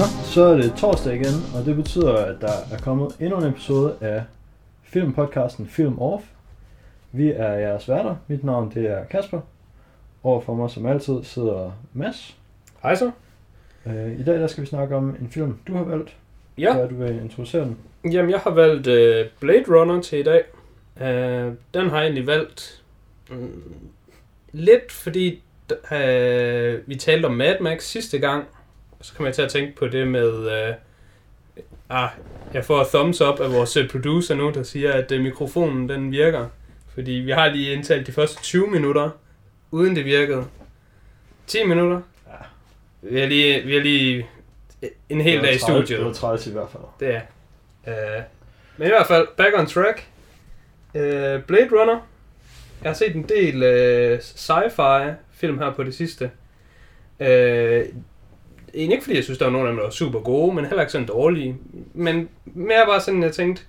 Nå, så er det torsdag igen, og det betyder, at der er kommet endnu en episode af filmpodcasten Film Off. Vi er jeres værter. Mit navn det er Kasper. Overfor mig som altid sidder Mads. Hej så. Øh, I dag der skal vi snakke om en film, du har valgt. Ja, Hvad du vil introducere den? jamen jeg har valgt uh, Blade Runner til i dag. Uh, den har jeg egentlig valgt mm, lidt, fordi uh, vi talte om Mad Max sidste gang. Så kom jeg til at tænke på det med... Uh, ah, jeg får thumbs up af vores øh, producer nu, der siger, at uh, mikrofonen den virker. Fordi vi har lige indtalt de første 20 minutter, uden det virkede. 10 minutter. Ja. Vi har lige, vi har lige en hel dag i studiet. Det var træls i hvert fald. Det er. Uh, men i hvert fald, back on track. Uh, Blade Runner. Jeg har set en del uh, sci-fi film her på det sidste. Uh, egentlig ikke fordi jeg synes, der var nogen af dem, der var super gode, men heller ikke sådan dårlige. Men mere bare sådan, jeg tænkte,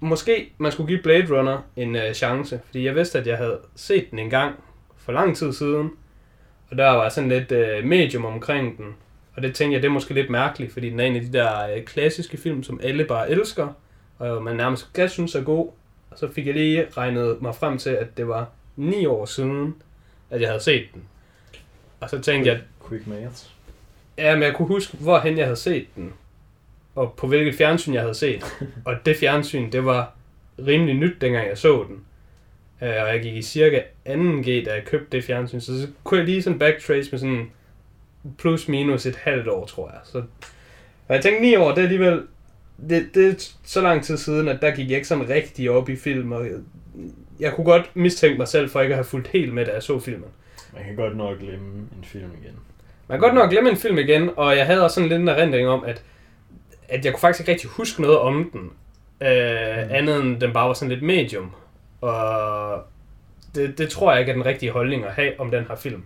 måske man skulle give Blade Runner en uh, chance. Fordi jeg vidste, at jeg havde set den en gang for lang tid siden. Og der var sådan lidt uh, medium omkring den. Og det tænkte jeg, det er måske lidt mærkeligt, fordi den er en af de der øh, klassiske film, som alle bare elsker, og man nærmest kan synes er god. Og så fik jeg lige regnet mig frem til, at det var ni år siden, at jeg havde set den. Og så tænkte jeg, Quick maths ja, men jeg kunne huske, hvorhen jeg havde set den, og på hvilket fjernsyn jeg havde set. Og det fjernsyn, det var rimelig nyt, dengang jeg så den. Øh, Og jeg gik i cirka 2G, da jeg købte det fjernsyn, så, så kunne jeg lige sådan backtrace med sådan plus minus et halvt år, tror jeg. Så, og jeg tænkte, ni år, det er alligevel, det, det er så lang tid siden, at der gik jeg ikke sådan rigtig op i film, og jeg, jeg kunne godt mistænke mig selv for ikke at have fulgt helt med, da jeg så filmen. Man kan godt nok glemme en film igen. Man kan godt nok glemme en film igen, og jeg havde også sådan lidt en erindring om, at, at jeg kunne faktisk ikke rigtig huske noget om den. Øh, Mm. andet end den bare var sådan lidt medium. Og det, det tror jeg ikke er den rigtige holdning at have om den her film.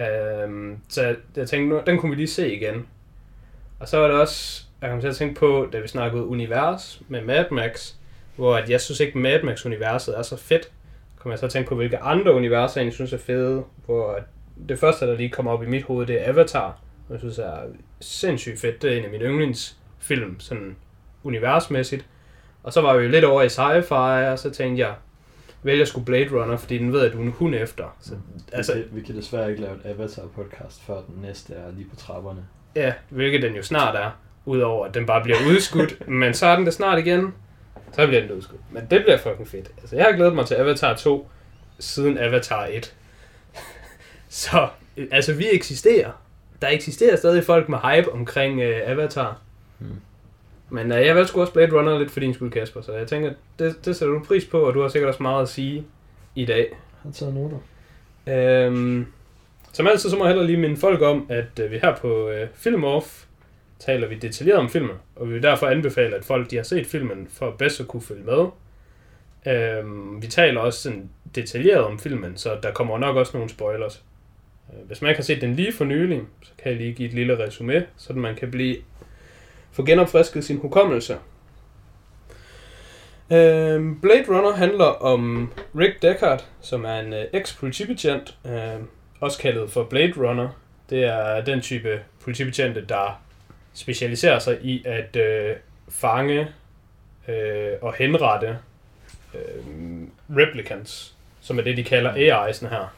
Øh, så jeg, jeg tænkte, nu, den kunne vi lige se igen. Og så var det også, jeg kom til at tænke på, da vi snakkede univers med Mad Max, hvor at jeg synes ikke, Mad Max-universet er så fedt. Kom jeg så at tænke på, hvilke andre universer jeg egentlig synes er fede, hvor at det første, der lige kommer op i mit hoved, det er Avatar. Og jeg synes er sindssygt fedt. Det er en af mine yndlingsfilm, sådan universmæssigt. Og så var vi jo lidt over i sci-fi, og så tænkte jeg, vælger sgu Blade Runner, fordi den ved, at du er en hund efter. Så, Altså, altså, vi, kan, vi kan desværre ikke lave et Avatar-podcast, før den næste er lige på trapperne. ja, hvilket den jo snart er, udover at den bare bliver udskudt. men så er den det snart igen, så bliver den udskudt. Men det bliver fucking fedt. Altså, jeg har glædet mig til Avatar 2, siden Avatar 1. så, øh, altså, vi eksisterer. Der eksisterer stadig folk med hype omkring øh, Avatar. Hmm. Men øh, jeg valgte sgu også Blade Runner lidt for din skyld, Kasper, så jeg tænker, det, det sætter du pris på, og du har sikkert også meget at sige i dag. Jeg har taget noter. Øhm, som altid, så må jeg hellere lige minde folk om, at øh, vi her på øh, Film Off taler vi detaljeret om filmen, og vi vil derfor anbefale, at folk de har set filmen, for bedst at kunne følge med. Øhm, vi taler også sådan detaljeret om filmen, så der kommer nok også nogle spoilers. Øh, hvis man ikke har set den lige for nylig, så kan jeg lige give et lille resume, så man kan blive få genopfrisket sin hukommelse. Øhm, Blade Runner handler om Rick Deckard, som er en øh, eks-politibetjent, øh, også kaldet for Blade Runner. Det er den type politibetjente, der specialiserer sig i at øh, fange øh, og henrette øh, replicants, som er det, de kalder AI's'en her.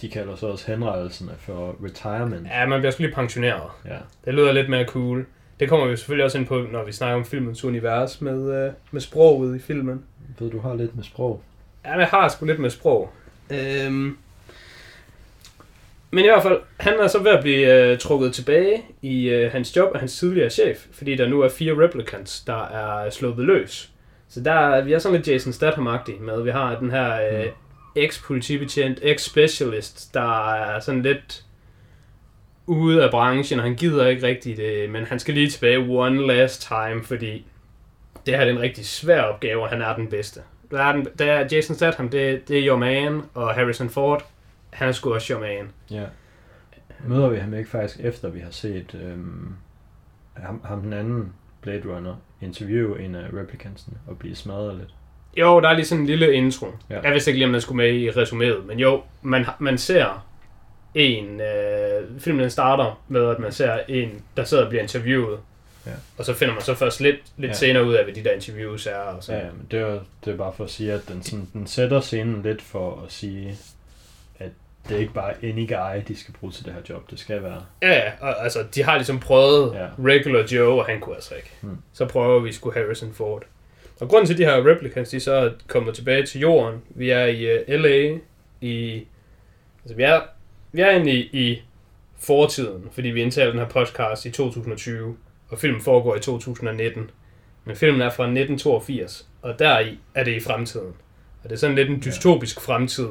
De kalder så også henrettelsen for retirement. Ja, man bliver sgu lige pensioneret. Ja. Det lyder lidt mere cool. Det kommer vi selvfølgelig også ind på, når vi snakker om filmens univers med, øh, med sproget i filmen. Ved du har lidt med sprog. Ja, jeg har sgu lidt med sprog. Øhm. Men i hvert fald, han er så ved at blive øh, trukket tilbage i øh, hans job af hans tidligere chef, fordi der nu er fire replicants, der er sluppet løs. Så der er, vi er sådan lidt Jason Statham-agtige med, vi har den her øh, ex-politibetjent, ex-specialist, der er sådan lidt ude af branchen, og han gider ikke rigtigt det, men han skal lige tilbage one last time, fordi det her er en rigtig svær opgave, og han er den bedste. Der er, den, der er Jason Statham, det, det er your man, og Harrison Ford, han er sgu også your man. Ja. Møder vi ham ikke faktisk efter vi har set øhm, ham, ham den anden Blade Runner interview en af replicantsene og blive smadret lidt. Jo, der er lige sådan en lille intro. Ja. Jeg vidste ikke lige, om den skulle med i resuméet, men jo, man, man ser en, øh, filmen den starter med, at man ser en, der sidder og bliver interviewet. Ja. Og så finder man så først lidt, lidt Ja. senere ud af, hvad de der interviews er. Og sådan. ja, men det er, det er bare for at sige, at den, sådan, den sætter scenen lidt for at sige, at det er ikke bare any guy, de skal bruge til det her job. Det skal være... Ja, ja, og, altså, de har ligesom prøvet Ja. regular Joe, og han kunne altså ikke. Hmm. Så prøver vi sgu Harrison Ford. Og grunden til, at de her replicants, de så er kommet tilbage til jorden, vi er i uh, LA, i... Altså, vi er, vi er egentlig i fortiden, fordi vi indtaler den her podcast i 2020, og filmen foregår i 2019. Men filmen er fra 1982, og der i er det i fremtiden. Og det er sådan lidt en dystopisk fremtid.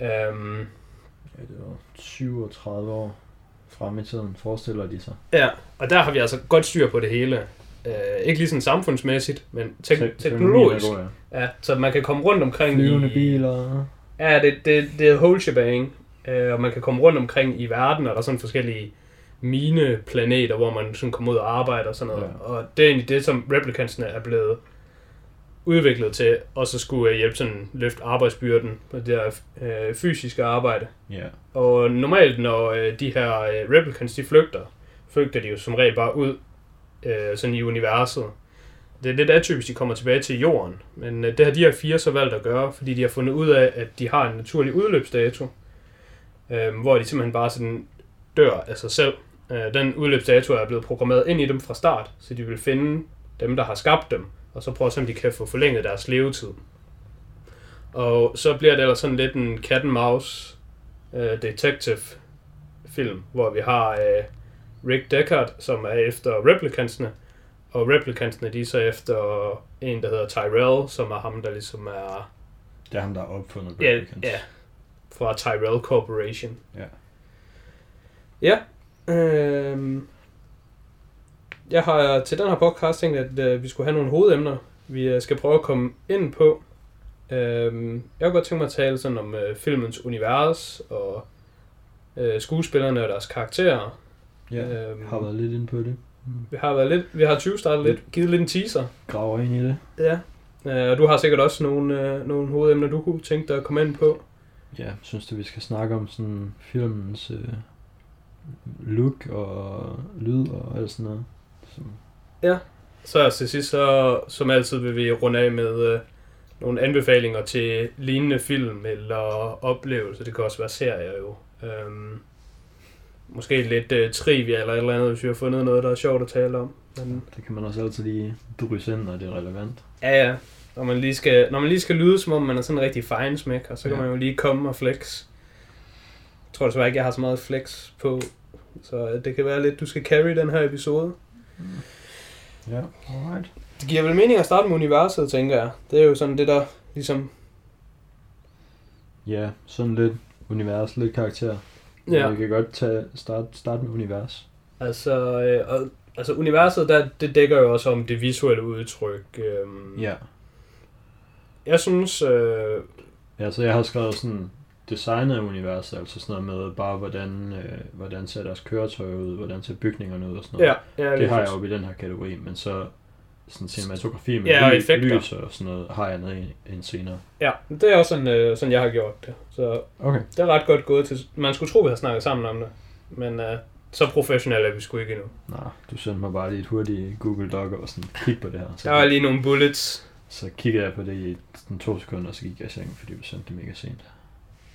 Um, Ja, det var 37 år frem i tiden, forestiller de sig. Ja, og der har vi altså godt styr på det hele. Uh, ikke lige sådan samfundsmæssigt, men tek- Tek- teknologisk. god, Ja, så man kan komme rundt omkring Flyvende i... biler. Ja, det, det, det er whole shebang. Uh, og man kan komme rundt omkring i verden, og der er sådan forskellige mineplaneter, hvor man sådan kommer ud og arbejder og sådan noget. Ja. Og det er egentlig det, som replicantsene er blevet udviklet til, og så skulle øh, hjælpe sådan løfte arbejdsbyrden på det der øh, fysiske arbejde. Ja, Og normalt, når øh, de her øh, replicants, de flygter, flygter de jo som regel bare ud øh, sådan i universet. Det er lidt atypisk, de kommer tilbage til jorden. Men øh, det har de her fire så valgt at gøre, fordi de har fundet ud af, at de har en naturlig udløbsdato, øh, hvor de simpelthen bare sådan dør af sig selv. Øh, den udløbsdato er blevet programmeret ind i dem fra start, så de vil finde dem, der har skabt dem, og så prøve at se, om de kan få forlænget deres levetid. Og så bliver det ellers sådan lidt en cat and mouse øh, detective film, hvor vi har øh, Rick Deckard, som er efter replicantsene, og replicantsene de er så efter en, der hedder Tyrell, som er ham, der ligesom er det er ham, der har opfundet ja, Replicants. ja, fra Tyrell Corporation. Ja. Ja. Øhm, jeg har til den her podcast tænkt, at øh, vi skulle have nogle hovedemner, vi øh, skal prøve at komme ind på. Øhm, jeg kunne godt tænke mig at tale sådan om øh, filmens univers og øh, skuespillerne og deres karakterer. Ja. Øhm, har været lidt inde på det. vi har været lidt, vi har 20 startet lidt, givet lidt en teaser. Graver ind i det. Ja. Øh, og du har sikkert også nogle, øh, nogle hovedemner, du kunne tænke dig at komme ind på. Ja, synes du, vi skal snakke om sådan filmens øh, look og lyd og alt sådan noget. Som, Så til sidst, så, som altid, vil vi runde af med øh, nogle anbefalinger til lignende film eller oplevelser. Det kan også være serier jo. Øhm, måske lidt øh, trivia eller et eller andet, hvis vi har fundet noget, der er sjovt at tale om. Men, det kan man også altid lige drysse ind, når det er relevant. ja, ja. Når man, lige skal, når man lige skal lyde, som om man er sådan en rigtig fejnsmæk, og så kan Ja. man jo lige komme og flex. Jeg tror desværre ikke, jeg har så meget flex på, så det kan være lidt, du skal carry den her episode. Ja, alright. Det giver vel mening at starte med universet, tænker jeg. Det er jo sådan det, der ligesom... Ja, sådan lidt univers, lidt karakter. Ja, Vi kan godt tage, start, starte med univers. altså, øh, og, altså universet, der, det dækker jo også om det visuelle udtryk. Øhm, Ja. Jeg synes... Øh, Ja, så jeg har skrevet sådan designet af universet, altså sådan noget med bare, hvordan, øh, hvordan ser deres køretøj ud, hvordan ser bygningerne ud og sådan noget. ja, ja, det lige har jeg oppe i den her kategori, men så sådan cinematografi med Ja, og ly- effekter. lys og sådan noget, har jeg nede en senere. Ja, det er også sådan, øh, sådan, jeg har gjort det. Så Okay. det er ret godt gået til... Man skulle tro, vi har snakket sammen om det. Men øh, så professionelle er vi sgu ikke endnu. Nå, du sendte mig bare lige et hurtigt Google Doc og sådan, kig på det her. Så, Der var lige nogle bullets. så kiggede jeg på det i sådan to sekunder, og så gik jeg i seng, fordi du sendte det mega sent.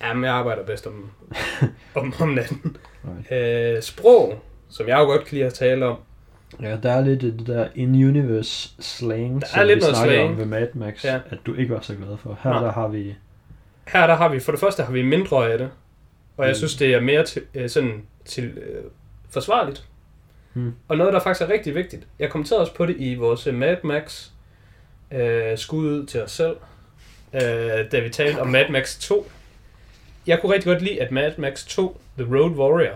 Jamen, jeg arbejder bedst om, om, om natten. Right. Øh, sprog, som jeg jo godt kan lide at tale om. Ja, der er lidt det der in-universe slang, Der er som lidt vi noget snakkede slang. om ved Mad Max, Ja. at du ikke var så glad for. Her Nej. der har vi, Her der har vi, for det første har vi mindre af det. Og jeg Mm. synes, det er mere til, øh, sådan til øh, forsvarligt. Hmm. Og noget, der faktisk er rigtig vigtigt. Jeg kommenterede også på det i vores øh, Mad Max øh, skud ud til os selv, øh, da vi talte om Mad Max 2. Jeg kunne rigtig godt lide, at Mad Max 2, The Road Warrior,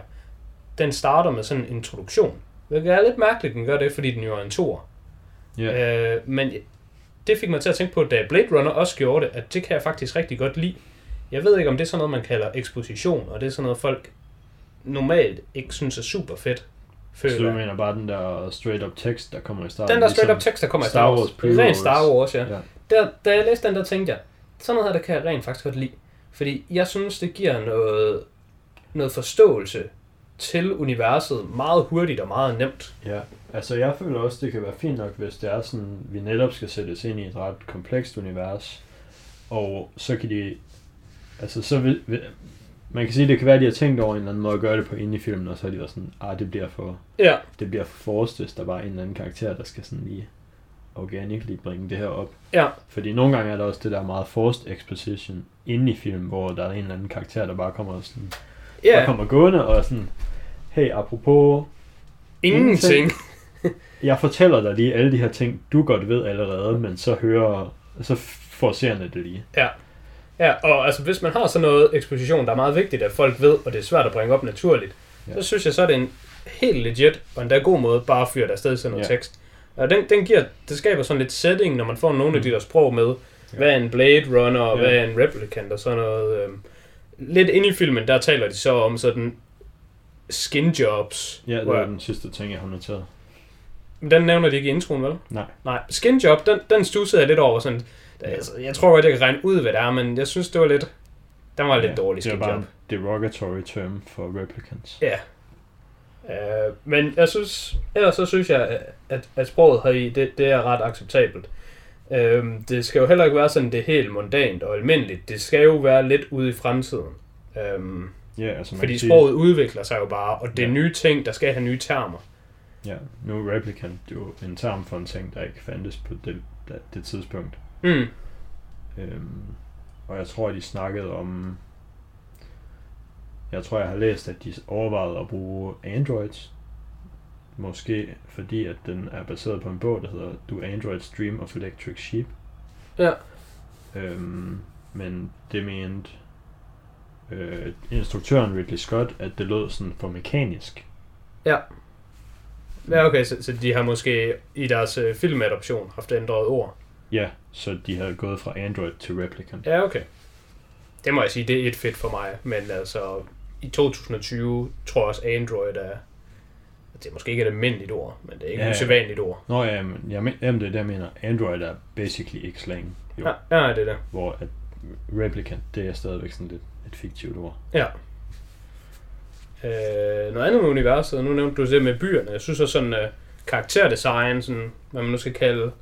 den starter med sådan en introduktion. Det er lidt mærkeligt, at den gør det, fordi den jo er en toer. ja, Øh, men det fik mig til at tænke på, da Blade Runner også gjorde det, at det kan jeg faktisk rigtig godt lide. Jeg ved ikke, om det er sådan noget, man kalder eksposition, og det er sådan noget, folk normalt ikke synes er super fedt. så du Føler. mener bare den der straight up tekst, der kommer i starten. Den der straight up ligesom- tekst, der kommer i Star Star Wars, Wars. Rent Star Wars, ja. Ja. Der, da jeg læste den, der tænkte jeg, sådan noget her, der kan jeg rent faktisk godt lide. Fordi jeg synes, det giver noget noget forståelse til universet meget hurtigt og meget nemt. Ja, altså jeg føler også, det kan være fint nok, hvis det er sådan, vi netop skal sættes ind i et ret komplekst univers, og så kan de, altså så vil, vil man kan sige, det kan være, at de har tænkt over en eller anden måde at gøre det på inde i filmen, og så har de været sådan, ah, det bliver for, Ja, det bliver for forrest, hvis der er en eller anden karakter, der skal sådan lige organically bringe det her op. ja, Fordi nogle gange er der også det der meget forced exposition inde i filmen, hvor der er en eller anden karakter, der bare kommer sådan, ja. bare kommer gående og sådan, hey, apropos, Ingenting. jeg fortæller dig lige alle de her ting, du godt ved allerede, men så hører, så får seerne det lige. Ja, og altså hvis man har sådan noget eksposition, der er meget vigtigt, at folk ved, og det er svært at bringe op naturligt, Ja. ja. så synes jeg, så er det en helt legit, og endda god måde, bare at fyre der afsted til noget Ja. ja. tekst. Og den, den giver, det skaber sådan lidt setting, når man får nogle af de der sprog med. Ja. Hvad er en Blade Runner, og Ja. hvad er en Replicant, og sådan noget. Øhm. Lidt inde i filmen, der taler de så om sådan skin jobs. Ja, det hvor- var den sidste ting, jeg har noteret. Men den nævner de ikke i introen, vel? Nej. Nej, skin job, den, den stussede jeg lidt over. Sådan, altså, jeg tror godt, jeg kan regne ud, hvad det er, men jeg synes, det var lidt... Den var lidt ja, dårlig Det er skin bare job. en derogatory term for replicants. Ja. Uh, men jeg synes, ellers så synes jeg, at, at sproget heri, det, det er ret acceptabelt. Uh, det skal jo heller ikke være sådan, det er helt mondant og almindeligt. Det skal jo være lidt ude i fremtiden. Um, Ja, altså man fordi sige, sproget udvikler sig jo bare, og det er Ja. nye ting, der skal have nye termer. Ja, nu er replicant jo en term for en ting, der ikke fandtes på det, det, det tidspunkt. Mm. Øhm, og jeg tror, at de snakkede om... Jeg tror, jeg har læst, at de overvejede at bruge androids. Måske fordi, at den er baseret på en bog, der hedder Do Androids Dream of Electric Sheep. Ja. Øhm, men det mente øh, instruktøren Ridley Scott, at det lød sådan for mekanisk. Ja, okay, så, så de har måske i deres øh, filmadoption haft ændret ord. Ja, så de havde gået fra Android til Replicant. Ja, okay. Det må jeg sige, det er et fedt for mig. Men altså, i 2020 tror jeg også, Android er... Det er måske ikke et almindeligt ord, men det er ikke Ja, et ja. usædvanligt ord. Nå ja, men jeg men, jamen, det er det, jeg mener. Android er basically ikke slang. Jo, Ja, ja, det er det. Hvor at Replicant, det er stadigvæk sådan lidt et fiktivt ord. Ja. Øh, noget andet med universet, nu nævnte du det med byerne. Jeg synes også sådan uh, karakterdesign, sådan, hvad man nu skal kalde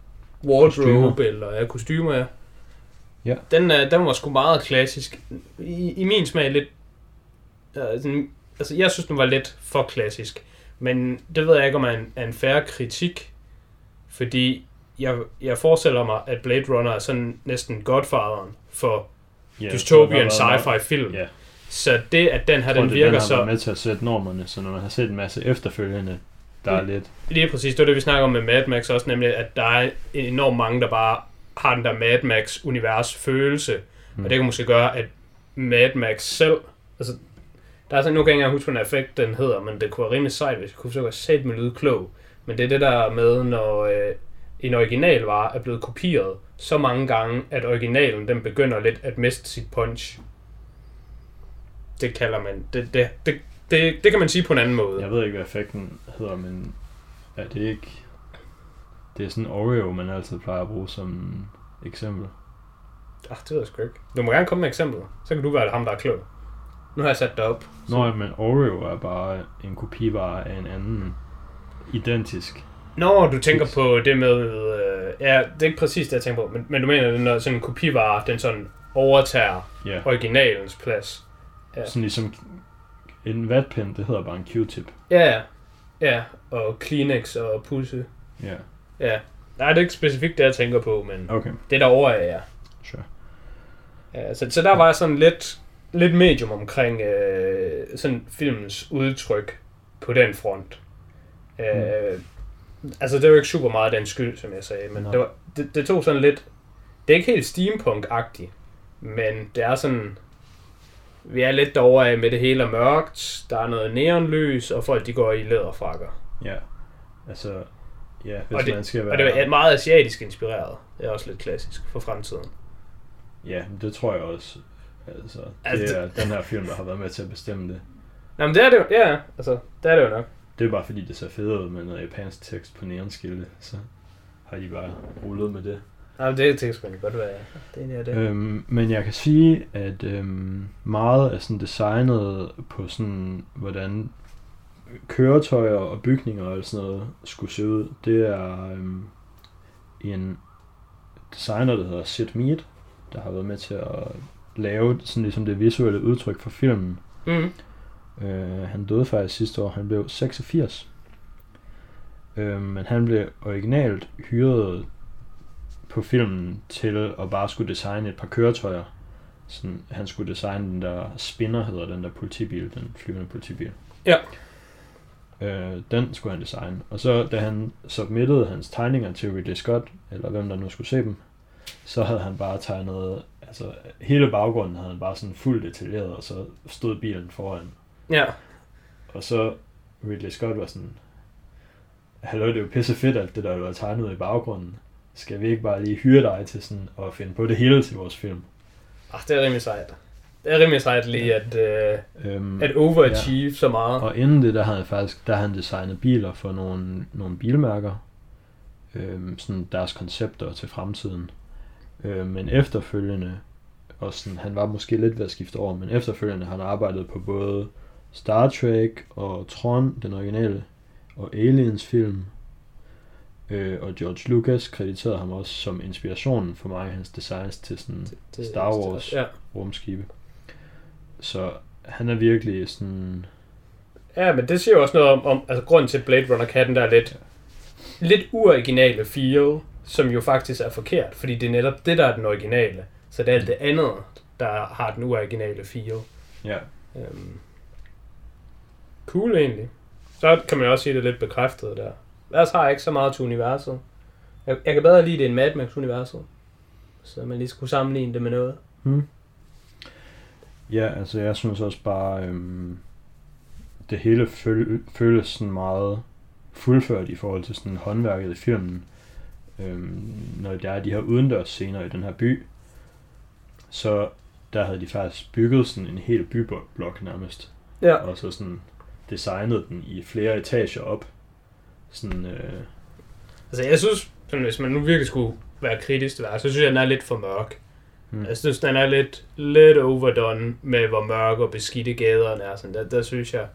wardrobe Kostumer. eller ja, kostymer, ja. Ja. Den, uh, den var sgu meget klassisk. I, i min smag lidt... Uh, sådan, altså, jeg synes, den var lidt for klassisk. Men det ved jeg ikke, om er en, er en færre kritik. Fordi jeg, jeg forestiller mig, at Blade Runner er sådan næsten godfatheren for Ja, dystopian sci-fi film. Ja, Så det, at den her, tror, den det, virker den har så... med til at sætte normerne, så når man har set en masse efterfølgende, der er Mm. lidt... Lige præcis, det var det, vi snakker om med Mad Max også, nemlig at der er enormt mange, der bare har den der Mad Max-univers følelse. Mm. Og det kan måske gøre, at Mad Max selv... Altså, der er sådan, nu kan jeg ikke engang huske, hvad effekt den hedder, men det kunne være rimelig sejt, hvis jeg kunne så sætte med lyde klog. Men det er det der med, når øh, en original var er blevet kopieret så mange gange, at originalen den begynder lidt at miste sit punch. Det kalder man... Det, det, det, det, det kan man sige på en anden måde. Jeg ved ikke, hvad effekten hedder, men er det ikke... Det er sådan Oreo, man altid plejer at bruge som eksempel. Ah, det ved jeg sgu ikke. Du må gerne komme med eksempler. Så kan du være ham, der er klog. Nu har jeg sat dig op. Nå, ja, men Oreo er bare en kopivare af en anden identisk. Når du tænker på det med... Øh, ja, det er ikke præcis det, jeg tænker på. Men, men du mener, at når sådan en kopivare, den sådan overtager Ja, originalens plads. Ja. sådan ligesom en vatpind, det hedder bare en Q-tip. Ja, ja. Og Kleenex og pusse. Ja, Ja. Nej, det er ikke specifikt det, jeg tænker på, men okay, det der over er ja. sure. Ja, så, så der var jeg sådan lidt, lidt medium omkring øh, sådan filmens udtryk på den front. Øh, Altså, det jo ikke super meget den skyld, som jeg sagde, men det, var, det, det tog sådan lidt... Det er ikke helt steampunk-agtigt, men det er sådan... Vi er lidt derovre af med det hele er mørkt, der er noget neonlys, og folk de går i læderfrakker. Ja, altså, ja, hvis Og det- man skal Og være... det er meget asiatisk inspireret. Det er også lidt klassisk for fremtiden. Ja, det tror jeg også. Altså, Altså, det er den her film, der har været med til at bestemme det. Nå, men det er det jo, ja, altså, det er det jo nok. Det er bare fordi, det ser fedt ud med noget japansk tekst på neonskilte, så har de bare rullet med det. Ja, det, det kan godt være. Det er det. Øhm, men jeg kan sige, at øhm, meget er sådan designet på sådan, hvordan køretøjer og bygninger og sådan noget skulle se ud. Det er øhm, en designer, der hedder Sid Mead, der har været med til at lave sådan ligesom det visuelle udtryk for filmen. Mm. Øh, han døde faktisk sidste år, han blev 86. Øh, men han blev originalt hyret på filmen til at bare skulle designe et par køretøjer. Sådan, han skulle designe den der spinner, hedder den der politibil, den flyvende politibil. Ja. Øh, den skulle han designe. Og så da han submittede hans tegninger til Ridley Scott, eller hvem der nu skulle se dem, så havde han bare tegnet, altså hele baggrunden havde han bare sådan fuldt detaljeret, og så stod bilen foran. Ja. Og så Ridley Scott var sådan, Hallo, det er jo pisse fedt alt det der, har tegnet i baggrunden. Skal vi ikke bare lige hyre dig til sådan at finde på det hele til vores film? Ah, det er rimelig sejt. Det er rimelig sejt lige at, øh, Øhm, at overachieve ja. så meget. og inden det, der havde faktisk, der havde han designet biler for nogle, nogle bilmærker. Øhm, sådan deres koncepter til fremtiden. Øhm, men efterfølgende, og sådan, han var måske lidt ved at skifte over, men efterfølgende har han arbejdet på både Star Trek og Tron, den originale, og Aliens film. Øh, og George Lucas krediterede ham også som inspirationen for mig, hans designs til sådan Det- Star Wars. Ja. rumskibe. Så han er virkelig sådan... ja, men det siger jo også noget om, om altså grunden til Blade Runner kan den der lidt, lidt uoriginale feel, som jo faktisk er forkert, fordi det er netop det, der er den originale. Så det er alt det andet, der har den uoriginale feel. Ja. Øhm, cool egentlig. Så kan man også sige, det er lidt bekræftet der. Ellers har jeg ikke så meget til universet. Jeg, jeg kan bedre lide det end Mad Max-universet. Så man lige skulle sammenligne det med noget. Hmm. Ja, altså jeg synes også bare, øhm, det hele føl- føles sådan meget fuldført i forhold til sådan håndværket i filmen. Øhm, når der er de her udendørs scener i den her by, så der havde de faktisk bygget sådan en hel byblok nærmest. Ja. Og så sådan designet den i flere etager op. Sådan, øh, Altså jeg synes, sådan, hvis man nu virkelig skulle være kritisk til så synes jeg, den er lidt for mørk. hmm. Mm. Jeg synes, den er lidt, lidt overdone med, hvor mørk og beskidte gaderne er. Sådan, der, der synes jeg...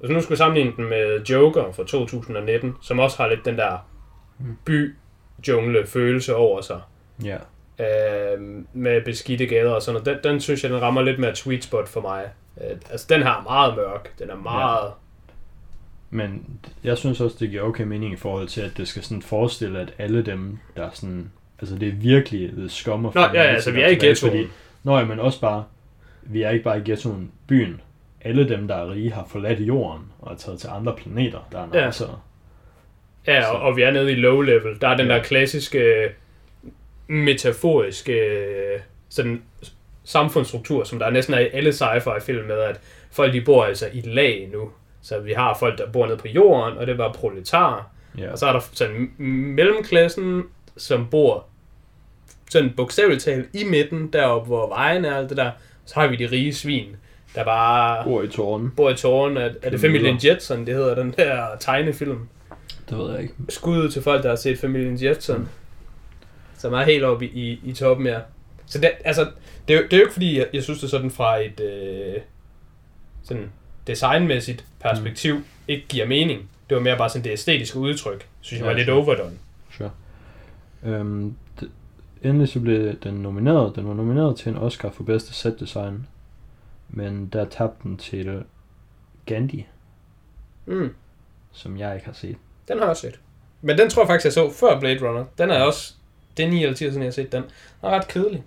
Hvis nu skulle sammenligne den med Joker fra 2019, som også har lidt den der Mm. by jungle følelse over sig. ja. øh, med beskidte gader og sådan noget. Den, den synes jeg, den rammer lidt mere sweet spot for mig. Øh, altså, den her er meget mørk. Den er meget... Men jeg synes også, det giver okay mening i forhold til, at det skal sådan forestille, at alle dem, der er sådan... Altså, det er virkelig the scum of Nå, ja, ja, altså, vi er i ghettoen. Fordi, nå, ja, men også bare... Vi er ikke bare i ghettoen, byen. Alle dem, der er rige, har forladt jorden og er taget til andre planeter, der er Ja. nasser. Ja, Så- og, og vi er nede i low level. Der er den Ja. der klassiske metaforiske sådan samfundsstruktur, som der næsten er i alle sci-fi film med, at folk de bor altså i lag nu. Så vi har folk, der bor nede på jorden, og det var proletarer. Ja. Og så er der sådan mellemklassen, som bor sådan bogstaveligt talt i midten, deroppe hvor vejen er alt det der. Så har vi de rige svin, der bare Bor i tårnen. bor i tårnen. Er, er det Familien Jetson, det hedder den der tegnefilm? Det ved jeg ikke. Skud til folk, der har set Familien Jetson. Som er helt oppe i, i, i toppen, ja. Så det, altså, det, er, jo- det er jo ikke fordi, jeg, jeg synes det sådan fra et øh, sådan designmæssigt perspektiv mm. ikke giver mening. Det var mere bare sådan det æstetiske udtryk, synes jeg Ja, var lidt sure. overdone. Sure. Øhm, det, endelig så blev den nomineret. Den var nomineret til en Oscar for bedste set design. Men der tabte den til Gandhi, Mm. som jeg ikke har set. Den har jeg også set. Men den tror jeg faktisk, jeg så før Blade Runner. Den er også, det er 9 eller 10 år siden, jeg har set den. Den er ret kedelig.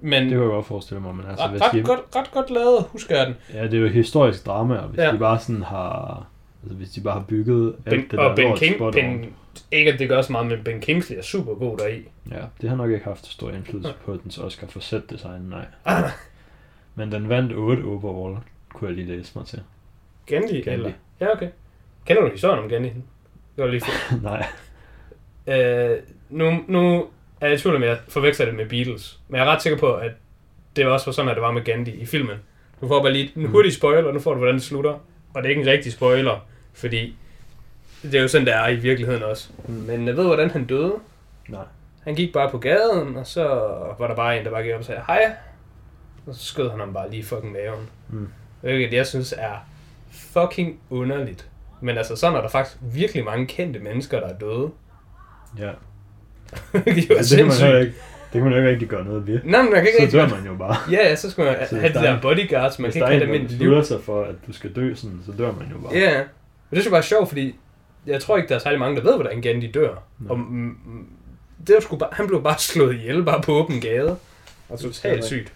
Men Det kan jeg godt forestille mig, men altså ret, hvis ret, de, godt, ret godt lavet, husker jeg den. Ja, det er jo historisk drama, og hvis Ja. de bare sådan har... Altså hvis de bare har bygget Ben, alt det og der Ben lort King, ben, ikke at det gør så meget, men Ben Kingsley er super god deri. Ja, det har nok ikke haft stor indflydelse på dens Oscar for set design, nej. Ah, Men den vandt 8 overall, kunne jeg lige læse mig til. Gandhi, Gandhi. eller? Ja, okay. Kender du historien om Gandhi? Det var lige for. nej. Øh, nu, nu er jeg i tvivl om, jeg forveksler det med Beatles. Men jeg er ret sikker på, at det også var sådan, at det var med Gandhi i filmen. Du får bare lige en hurtig spoiler, nu får du, hvordan det slutter. Og det er ikke en rigtig spoiler, fordi det er jo sådan, det er i virkeligheden også. Men jeg ved, hvordan han døde. Nej. Han gik bare på gaden, og så var der bare en, der bare gik op og sagde, hej. Og så skød han ham bare lige fucking maven. Mm. Hvilket jeg synes er fucking underligt. Men altså, sådan er der faktisk virkelig mange kendte mennesker, der er døde. Ja. det var Altså, det, kan man ikke, det kan man jo ikke rigtig gøre noget ved. Nej, men man kan ikke Så dør man jo bare. Ja, ja, så skulle man Så have de der er- bodyguards, man kan ikke er have en, det der almindeligt liv. beslutter sig for, at du skal dø sådan, så dør man jo bare. Ja, men det jeg bare er sjovt, fordi jeg tror ikke, der er særlig mange, der ved, hvordan Gandhi dør. Nej. Og det var sgu bare, han blev bare slået ihjel, bare på åben gade. Og totalt sygt.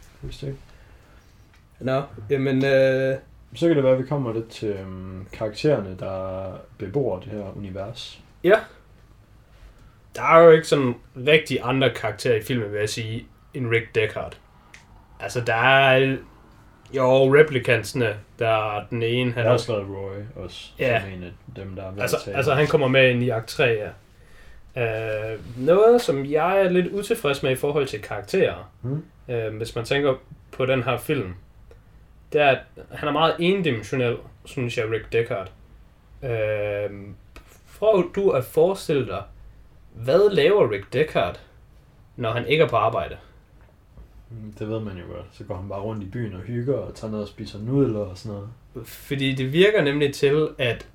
Nå, jamen, øh, Så kan det være, at vi kommer lidt til um, karaktererne, der bebor det her univers. Der er jo ikke sådan rigtig andre karakterer i filmen, vil jeg sige, end Rick Deckard. Altså, der er jo replikantsene, der er den ene, han er har også skrevet Roy også, Ja. som en af dem, der er Altså, altså han kommer med ind i akt 3, ja. Uh, noget, som jeg er lidt utilfreds med i forhold til karakterer, Hmm? uh, hvis man tænker på den her film, det er, at han er meget endimensionel, synes jeg, Rick Deckard. Uh, prøv du at forestille dig, hvad laver Rick Deckard, når han ikke er på arbejde? Mm, Det ved man jo godt. Så går han bare rundt i byen og hygger og tager ned og spiser nudler og sådan noget. Fordi det virker nemlig til, at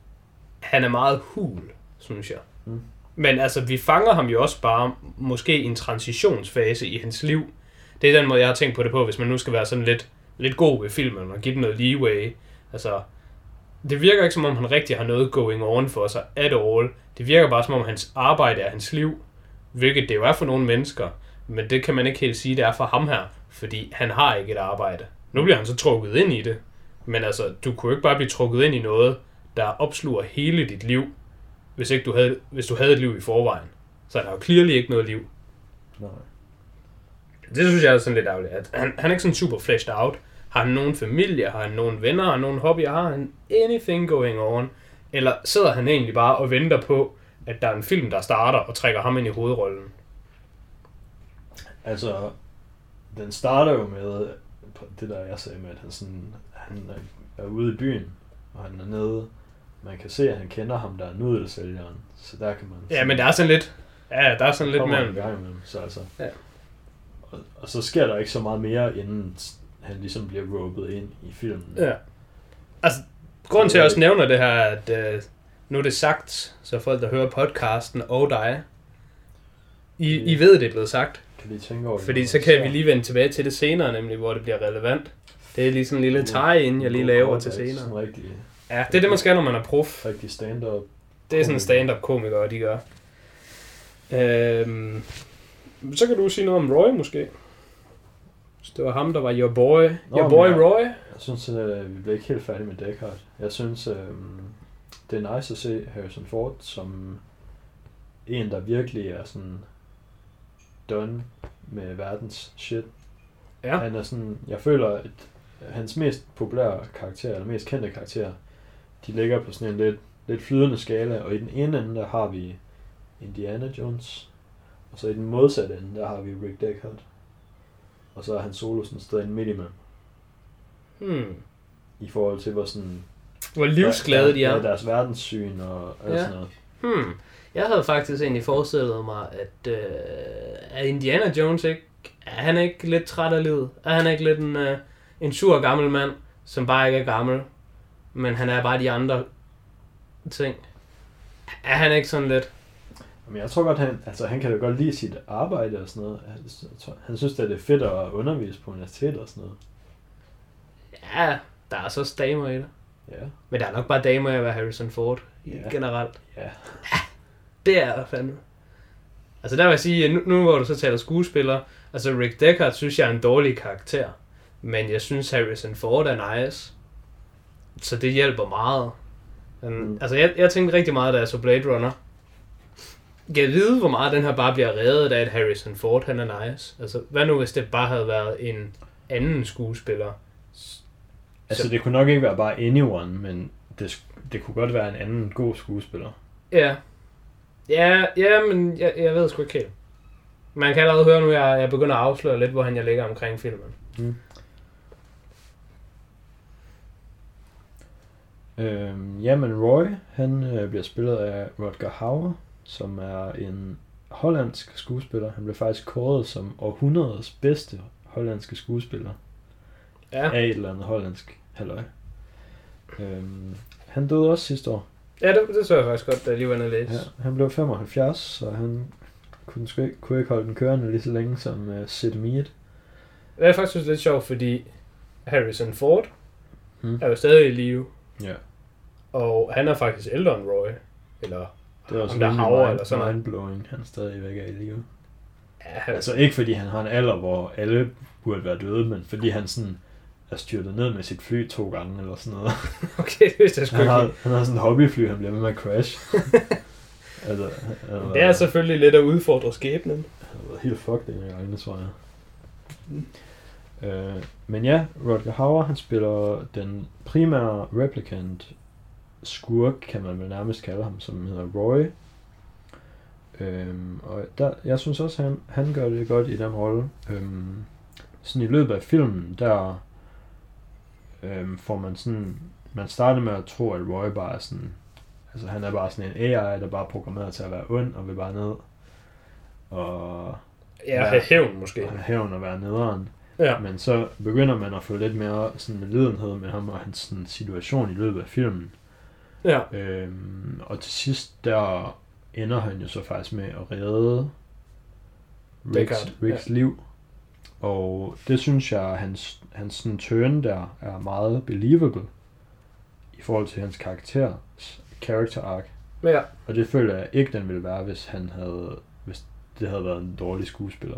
han er meget hul, synes jeg. Mm. Men altså, vi fanger ham jo også bare måske i en transitionsfase i hans liv. Det er den måde, jeg har tænkt på det på, hvis man nu skal være sådan lidt, lidt god ved filmen og give den noget leeway. Altså, det virker ikke som om, han rigtig har noget going on for sig at all. Det virker bare som om, hans arbejde er hans liv. Hvilket det jo er for nogle mennesker. Men det kan man ikke helt sige, det er for ham her. Fordi han har ikke et arbejde. Nu bliver han så trukket ind i det. Men altså, du kunne ikke bare blive trukket ind i noget, der opsluger hele dit liv, hvis, ikke du havde, hvis du havde et liv i forvejen. Så er der jo clearly ikke noget liv. Nej. Det synes jeg er sådan lidt ærgerligt. At han, han er ikke sådan super fleshed out. Har han nogen familie? Har han nogen venner? Har han nogen hobbyer? Har han anything going on? Eller sidder han egentlig bare og venter på, at der er en film, der starter og trækker ham ind i hovedrollen? Altså, den starter jo med det der, jeg sagde med, at han, sådan, han er, ude i byen, og han er nede. Man kan se, at han kender ham, der er nudelsælgeren. Så der kan man... Ja, men der er sådan lidt... Ja, der er sådan lidt mellem. gang imellem, så altså... Ja. Og, og, så sker der ikke så meget mere, inden han ligesom bliver råbet ind i filmen. Ja. Altså, grunden til, at jeg også nævner det her, er, at øh, nu er det sagt, så folk, der hører podcasten og dig, I, I ved, det er blevet sagt. Kan lige tænke over det? Fordi så kan vi lige vende tilbage til det senere, nemlig hvor det bliver relevant. Det er lige sådan en lille tie-in, jeg lige laver til senere. rigtig, Ja, det er det, man skal, når man er prof. rigtig stand-up. Det er sådan en stand-up komiker, de gør. Øhm, så kan du sige noget om Roy, måske. Så det var ham, der var your boy. Nå, Your men boy jeg- Roy. Jeg synes, at vi bliver ikke helt færdige med Deckard. Jeg synes, øh, det er nice at se Harrison Ford som en, der virkelig er sådan done med verdens shit. Ja. Han er sådan, jeg føler, at hans mest populære karakter, eller mest kendte karakter, de ligger på sådan en lidt, lidt flydende skala, og i den ene ende, der har vi Indiana Jones, og så i den modsatte ende, der har vi Rick Deckard. Og så er han solo sådan et sted midt imellem, Hmm. i forhold til, hvor sådan... Hvor livsglade de Ja, er. deres verdenssyn og alt Ja. sådan noget. Hmm. Jeg havde faktisk egentlig forestillet mig, at, øh, at Indiana Jones ikke... Er han ikke lidt træt af livet? Er han ikke lidt en, øh, en sur gammel mand, som bare ikke er gammel? Men han er bare de andre ting. Er han ikke sådan lidt? Men jeg tror godt, han, altså, han kan da godt lide sit arbejde og sådan noget. Han, jeg tror, han synes, at det er fedt at undervise på universitet og sådan noget. Ja, der er så damer i det. Ja. Men der er nok bare damer i at være Harrison Ford Ja. generelt. Ja. Det er der fandme. Altså der vil jeg sige, nu, nu hvor du så taler skuespiller, altså Rick Deckard synes jeg er en dårlig karakter. Men jeg synes Harrison Ford er nice. Så det hjælper meget. Men, mm. Altså jeg, jeg tænkte rigtig meget, da jeg så Blade Runner. Jeg vide, hvor meget den her bare bliver reddet af, at Harrison Ford han er nice? Altså hvad nu, hvis det bare havde været en anden skuespiller? Altså, Så- det kunne nok ikke være bare anyone, men det, det kunne godt være en anden god skuespiller. Ja. Ja, ja men jeg, jeg ved sgu ikke helt. Man kan allerede høre nu, at jeg, jeg begynder at afsløre lidt, hvor han jeg ligger omkring filmen. Øhm, jamen, Roy, han øh, bliver spillet af Rodger Hauer, som er en hollandsk skuespiller. Han blev faktisk kåret som århundredets bedste hollandske skuespiller Ja, af et eller andet hollandsk halløj. Øhm, han døde også sidste år. ja det, det så jeg faktisk godt, da jeg lige var inde og læse. Ja, han blev 75, så han kunne, ikke, kunne ikke holde den kørende lige så længe som uh, Sid Mead. Det er faktisk lidt sjovt, fordi Harrison Ford Hmm. er jo stadig i live, Ja, og han er faktisk ældre end Roy. Eller, det er også der mind, eller sådan noget. mindblowing, han stadigvæk er i live. ja, Altså ikke fordi han har en alder, hvor alle burde være døde, men fordi han sådan er styrtet ned med sit fly to gange eller sådan noget. okay, det vidste jeg sgu Han ikke. har, han har sådan en hobbyfly, han bliver ved med at crash. altså, har Det er selvfølgelig lidt at udfordre skæbnen. Han har været helt fucked her gang, det tror jeg. Øh, men ja, Rodger Hauer, han spiller den primære replicant skurk, kan man vel nærmest kalde ham, som hedder Roy. Øhm, og der, jeg synes også, han, han gør det godt i den rolle. Øhm, sådan i løbet af filmen, der øhm, får man sådan, man starter med at tro, at Roy bare er sådan, altså han er bare sådan en AI, der bare er programmeret til at være ond, og vil bare ned. Og Ja, have hævn måske. have hævn og være nederen. Ja. Men så begynder man at få lidt mere sådan medlidenhed med ham og hans sådan, situation i løbet af filmen. Ja. Øhm, og til sidst, der ender han jo så faktisk med at redde Ricks, Ricks liv. Og det synes jeg, hans, hans sådan turn der er meget believable i forhold til hans karakter, character arc. Ja, Og det føler jeg ikke, den ville være, hvis han havde, hvis det havde været en dårlig skuespiller.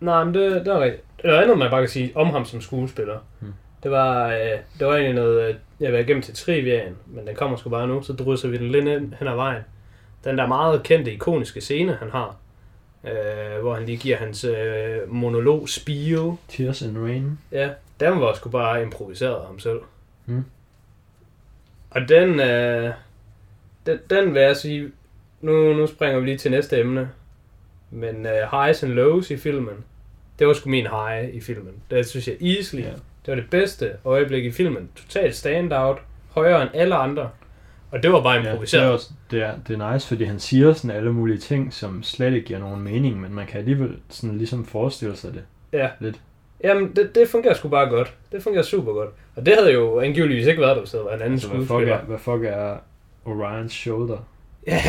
nej, men det, det er rigtigt. Der er andet, man bare kan sige om ham som skuespiller. Hmm. Det var, øh, det var egentlig noget, øh, jeg været igennem til triviaen, men den kommer sgu bare nu, så drysser vi den lidt ind hen ad vejen. Den der meget kendte, ikoniske scene, han har, øh, hvor han lige giver hans øh, monolog spiel. Tears in Rain. Ja, den var sgu bare improviseret af ham selv. Hmm. Og den, øh, den, den vil jeg sige, nu, nu springer vi lige til næste emne, men øh, highs and lows i filmen, det var sgu min high i filmen. Det synes jeg easily, Ja. Det var det bedste øjeblik i filmen. Totalt standout, højere end alle andre. Og det var bare Ja, det, improviseret. er også, det, er, det er nice, fordi han siger sådan alle mulige ting, som slet ikke giver nogen mening, men man kan alligevel sådan ligesom forestille sig det. Ja. Lidt. Jamen, det, det fungerer sgu bare godt. Det fungerer super godt. Og det havde jo angiveligvis ikke været der, hvis det havde en anden Altså, hvad fuck, skuespiller. er, hvad fuck er Orions shoulder? Ja,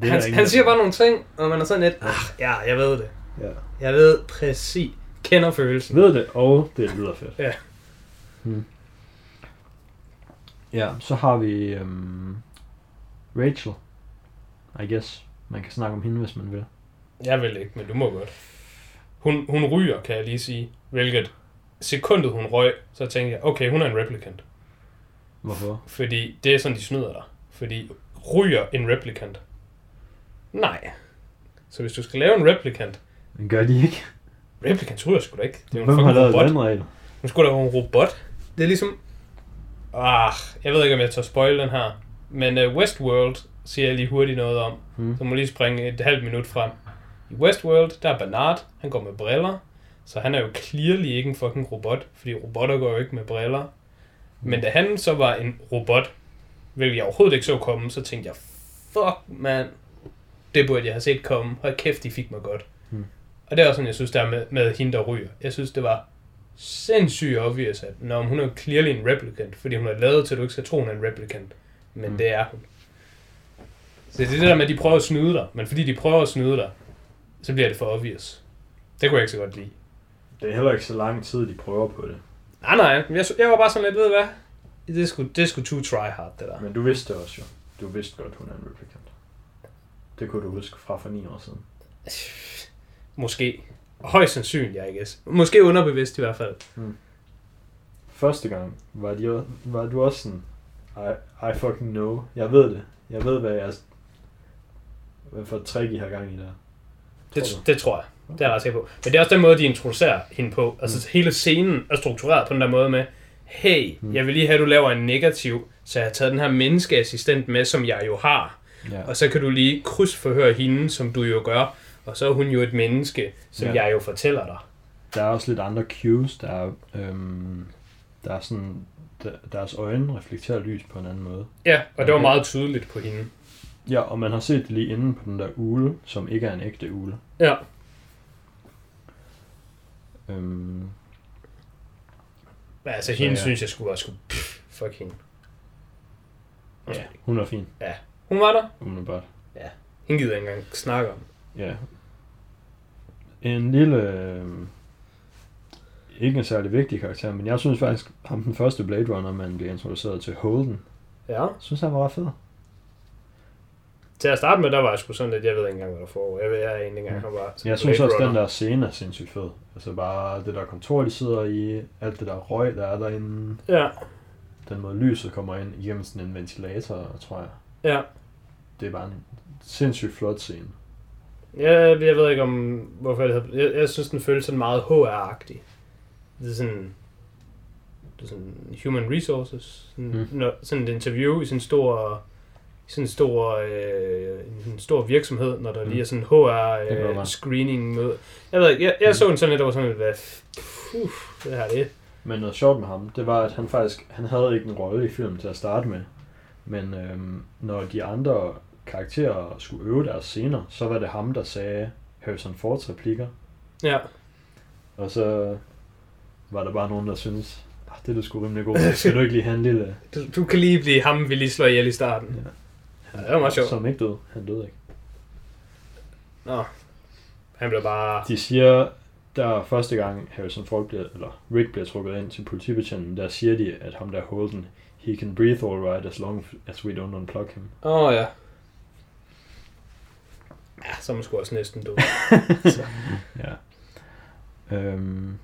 Det er han, han siger bare nogle ting, og man er sådan lidt, ah, ja, jeg ved det. Ja. Jeg ved præcis. Kender følelsen. Ved det, og det lyder fedt. Ja. Hmm. Ja, så har vi øhm, Rachel. I guess. Man kan snakke om hende, hvis man vil. Jeg vil ikke, men du må godt. Hun, hun ryger, kan jeg lige sige. Hvilket sekundet hun røg, så tænkte jeg, okay, hun er en replicant. Hvorfor? Fordi det er sådan, de snyder dig. Fordi ryger en replicant? Nej. Så hvis du skal lave en replicant, Men gør de ikke? Replicant ryger sgu da ikke. Det er jo en Hvem har fucking lavet robot. Nu skulle der være en robot. Det er ligesom... Ah, jeg ved ikke, om jeg tør spoil den her. Men uh, Westworld siger jeg lige hurtigt noget om. Hmm. Så må lige springe et halvt minut frem. I Westworld, der er Bernard, han går med briller. Så han er jo clearly ikke en fucking robot, fordi robotter går jo ikke med briller. Men da han så var en robot, hvilket jeg overhovedet ikke så komme, så tænkte jeg, fuck man, det burde jeg have set komme. Hold kæft, de fik mig godt. Og det er også sådan, jeg synes, der med, med hende, der ryger. Jeg synes, det var sindssygt obvious, at når hun er clearly en replicant, fordi hun er lavet til, at du ikke skal tro, hun er en replicant. Men mm. det er hun. Så det er det der med, at de prøver at snyde dig, men fordi de prøver at snyde dig, så bliver det for obvious. Det kunne jeg ikke så godt lide. Det er heller ikke så lang tid, de prøver på det. Nej, nej, jeg, jeg var bare sådan lidt, ved hvad? Det sgu, det sgu too try hard, det der. Men du vidste det også jo. Du vidste godt, hun er en replicant. Det kunne du huske fra for ni år siden. Måske. Højst sandsynligt, I guess. Måske underbevidst i hvert fald. Første gang var, de, var du også sådan, I, I fucking know. Jeg ved det. Jeg ved, hvad jeg hvad for et trick, I har gang i der. Det, Tror det tror jeg. Det er jeg ret sikker på. Men det er også den måde, de introducerer hende på. Altså hele scenen er struktureret på den der måde med, hey, Mm. jeg vil lige have, at du laver en negativ, så jeg har taget den her menneskeassistent med, som jeg jo har. Ja. Og så kan du lige krydsforhøre hende, som du jo gør. Og så er hun jo et menneske, som Ja. ja. jeg jo fortæller dig. Der er også lidt andre cues. Der er, øhm, der er sådan, der, deres øjne reflekterer lys på en anden måde. Ja, og det var meget tydeligt på hende. Ja, og man har set det lige inde på den der ule, som ikke er en ægte ule. Ja. Øhm, Men altså, Så hende ja. synes jeg skulle bare skulle... Pff, fuck hende. Ja. hun er fin, Hun var der. umiddelbart. Hende gider jeg ikke engang snakke om. Ja. En lille... Øh, ikke en særlig vigtig karakter, men jeg synes faktisk, ham den første Blade Runner, man bliver introduceret til Holden, Ja. synes han var ret fed. Til at starte med, der var jeg sgu sådan lidt, jeg ved ikke engang, hvad der foregår. Jeg ved, jeg egentlig ikke engang, han var Jeg synes også, den der scene er sindssygt fed. Altså bare det der kontor, de sidder i, alt det der røg, der er derinde, Ja, den måde lyset kommer ind igennem sådan en ventilator, tror jeg. ja. Det er bare en sindssygt flot scene. Jeg, jeg ved ikke om, hvorfor det hedder. Jeg, jeg synes, den føles sådan meget HR-agtig. Det er sådan... Det er sådan human resources. Sådan, Mm. når, sådan et interview i sådan en stor... i sådan en stor, øh, en stor virksomhed, når der Mm. lige er sådan en Det kan godt HR være. øh. Jeg ved ikke, jeg, jeg Mm. så den sådan lidt, der var sådan lidt, hvad, puh, det her det. Men noget sjovt med ham, det var, at han faktisk, han havde ikke en rolle i filmen til at starte med. Men øhm, når de andre karakterer skulle øve deres scener, så var det ham, der sagde Harrison Fords replikker. Ja, Og så var der bare nogen, der syntes, ah, det er du sgu rimelig god. til. Skal du ikke lige have en lille... du, du kan lige blive ham, vi lige slår ihjel i starten. Ja. Ja, det var meget sjovt. Som ikke døde. Han døde ikke. Nå, han blev bare... De siger, der første gang Harrison Ford bliver, eller Rick bliver trukket ind til politibetjenten, der siger de, at ham der Holden, he can breathe all right as long as we don't unplug him. Åh oh, ja. Ja, så er man sgu også næsten død. Ja. Øhm,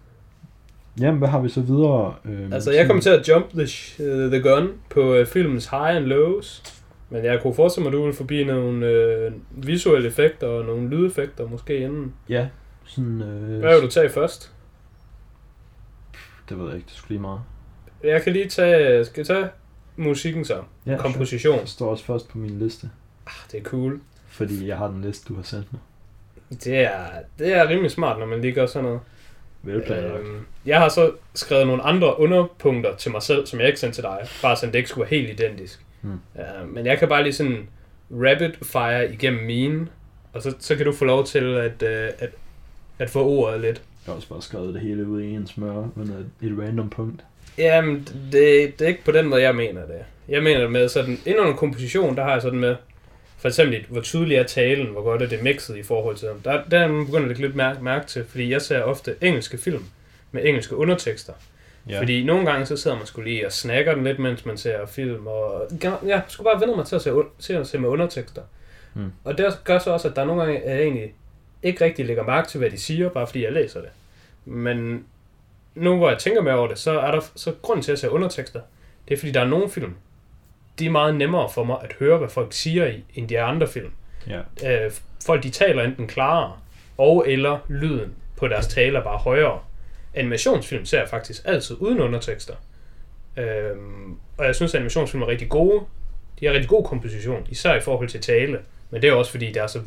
jamen, hvad har vi så videre? Øhm, altså, jeg kom til at jump the, uh, the gun på uh, filmens high and lows. Men jeg kunne forestille mig, at du ville forbi nogle øh, visuelle effekter og nogle lydeffekter måske inden. Ja, sådan... Øh, Hvad vil du tage først? Det ved jeg ikke, det skulle lige meget. Jeg kan lige tage... Skal jeg tage musikken så? Ja, Komposition. Det står også først på min liste, Ah, det er cool. Fordi jeg har den liste, du har sendt mig. Det er, det er rimelig smart, når man lige gør sådan noget. Velplanlagt. Øhm, jeg har så skrevet nogle andre underpunkter til mig selv, som jeg ikke sendte til dig, bare så det ikke skulle være helt identisk. Hmm. Uh, men jeg kan bare lige sådan rapid fire igennem mine, og så, så kan du få lov til at, uh, at, at få ordet lidt. Jeg har også bare skrevet det hele ud i en smør, men et, random punkt. Jamen, det, det er ikke på den måde, jeg mener det. Jeg mener det med sådan, inden under komposition, der har jeg sådan med, for eksempel, hvor tydelig er talen, hvor godt er det mixet i forhold til dem. Der, der er at lægge lidt mærke, mærke til, fordi jeg ser ofte engelske film med engelske undertekster. Ja. Fordi nogle gange så sidder man skulle lige og snakker den lidt, mens man ser film, og ja, skulle bare vende mig til at se, at se med undertekster. Mm. Og det gør så også, at der er nogle gange, jeg egentlig ikke rigtig lægger mærke til, hvad de siger, bare fordi jeg læser det. Men nu hvor jeg tænker mere over det, så er der så grund til at se undertekster. Det er fordi, der er nogle film, de er meget nemmere for mig at høre, hvad folk siger i, end de andre film. Ja. Øh, folk de taler enten klarere, og eller lyden på deres taler bare højere. Animationsfilm ser jeg faktisk altid uden undertekster. Øhm, og jeg synes, at animationsfilm er rigtig gode. De har rigtig god komposition, især i forhold til tale. Men det er også fordi, det er så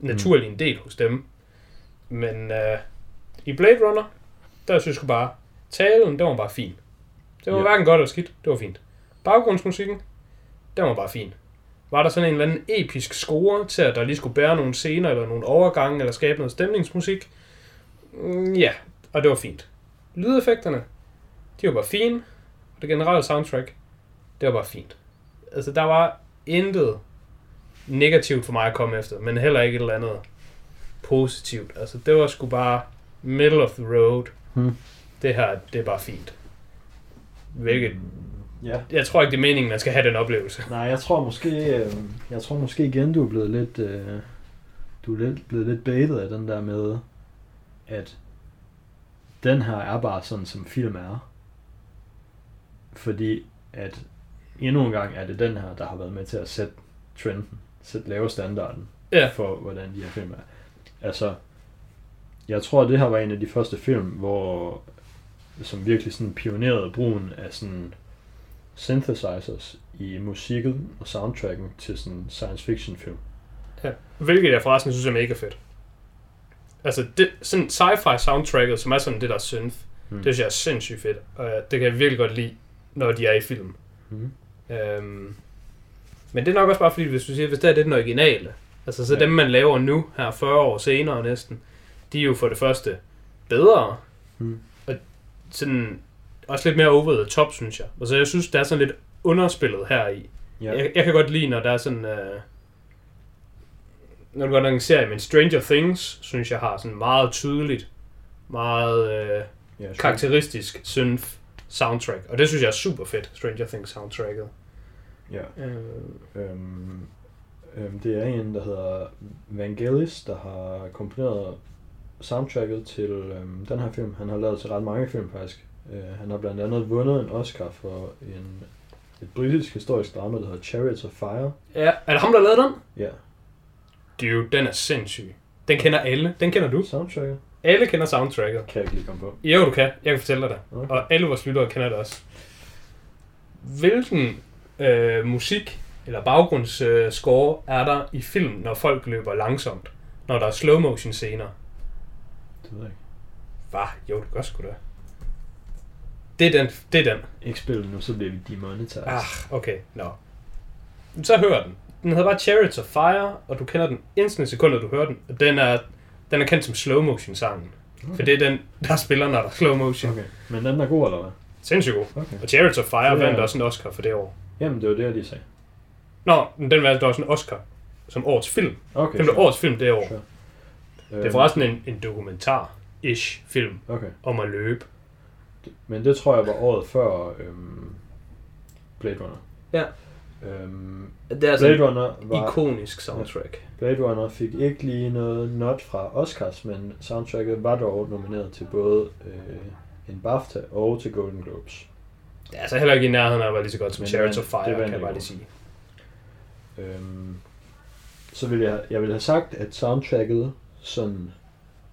naturlig en del hos dem. Men øh, i Blade Runner, der synes jeg bare, talen, den var bare fin. Det var Ja. hverken godt eller skidt, det var fint. Baggrundsmusikken, den var bare fin. Var der sådan en eller anden episk score til, at der lige skulle bære nogle scener, eller nogle overgange, eller skabe noget stemningsmusik? Mm, ja, og det var fint. Lydeffekterne, de var bare fine. Og det generelle soundtrack, det var bare fint. Altså, der var intet negativt for mig at komme efter, men heller ikke et eller andet positivt. Altså, det var sgu bare middle of the road. Hmm. Det her, det er bare fint. Hvilket, Ja. jeg tror ikke, det er meningen, man skal have den oplevelse. Nej, jeg tror måske, øh, jeg tror måske igen, du er blevet lidt, øh, du er lidt, blevet lidt baitet af den der med, at den her er bare sådan, som film er. Fordi at endnu en gang er det den her, der har været med til at sætte trenden, sætte lave standarden Ja. for, hvordan de her film er. Altså, jeg tror, at det her var en af de første film, hvor som virkelig sådan pionerede brugen af sådan synthesizers i musikken og soundtracken til sådan science fiction film. Hvilket jeg forresten synes er mega fedt. Altså, det, sådan sci-fi soundtracket, som er sådan det der synth, Mm. det synes jeg er sindssygt fedt. Og det kan jeg virkelig godt lide, når de er i film. Mm. Øhm, Men det er nok også bare fordi, hvis du siger, hvis det er det den originale, altså så Ja. dem man laver nu, her 40 år senere næsten, de er jo for det første bedre, Mm. og sådan også lidt mere over the top, synes jeg. Altså jeg synes, der er sådan lidt underspillet her i. Ja. Jeg, jeg kan godt lide, når der er sådan... Øh, når du godt en serie, men Stranger Things, synes jeg har sådan meget tydeligt, meget øh, ja, karakteristisk synth soundtrack. Og det synes jeg er super fedt, Stranger Things soundtracket. Ja. Øh, Øhm, øhm, det er en, der hedder Vangelis, der har komponeret soundtracket til øhm, den her film. Han har lavet til ret mange film faktisk. Øh, han har blandt andet vundet en Oscar for en, et britisk historisk drama, der hedder Chariots of Fire. ja, er det ham, der lavede den? Ja, Dude, den er sindssyg. Den kender alle. Den kender du. soundtracket Alle kender soundtracket. kan jeg ikke lige komme på. Jo, du kan. Jeg kan fortælle dig det. Okay. Og alle vores lyttere kender det også. Hvilken øh, musik eller baggrundsscore øh, er der i film, når folk løber langsomt? Når der er slow motion scener? Det ved jeg ikke. Hvad? Jo, det gør sgu da. Det er den. Det er den. Ikke spille nu, så bliver vi demonetized. Ah, okay. Nå. Så hør den. Den hedder bare Chariots of Fire, og du kender den instant sekunder, du hører den. Og den er, den er kendt som slow motion sangen. For det er den, der spiller, når der er slow motion. Okay. Okay, men den er god, eller hvad? Sindssygt god. Okay. Og Chariots of Fire er- vandt også en Oscar for det år. Jamen, det var det, jeg lige sagde. Nå, men den vandt også en Oscar som årets film. Okay, Den blev årets film det år. Sure. Det er forresten en, en dokumentar-ish film Okay. om at løbe. Men det tror jeg var året før øhm, Blade Runner. Ja. Øhm, Det er Blade Runner var... ikonisk soundtrack. Blade Runner fik ikke lige noget not fra Oscars, men soundtracket var dog nomineret til både øh, en BAFTA og til Golden Globes. Det er altså heller ikke i nærheden af at være lige så godt som Chariots of Fire, det kan jeg bare lige sige. Øhm, så vil jeg, jeg vil have sagt, at soundtracket sådan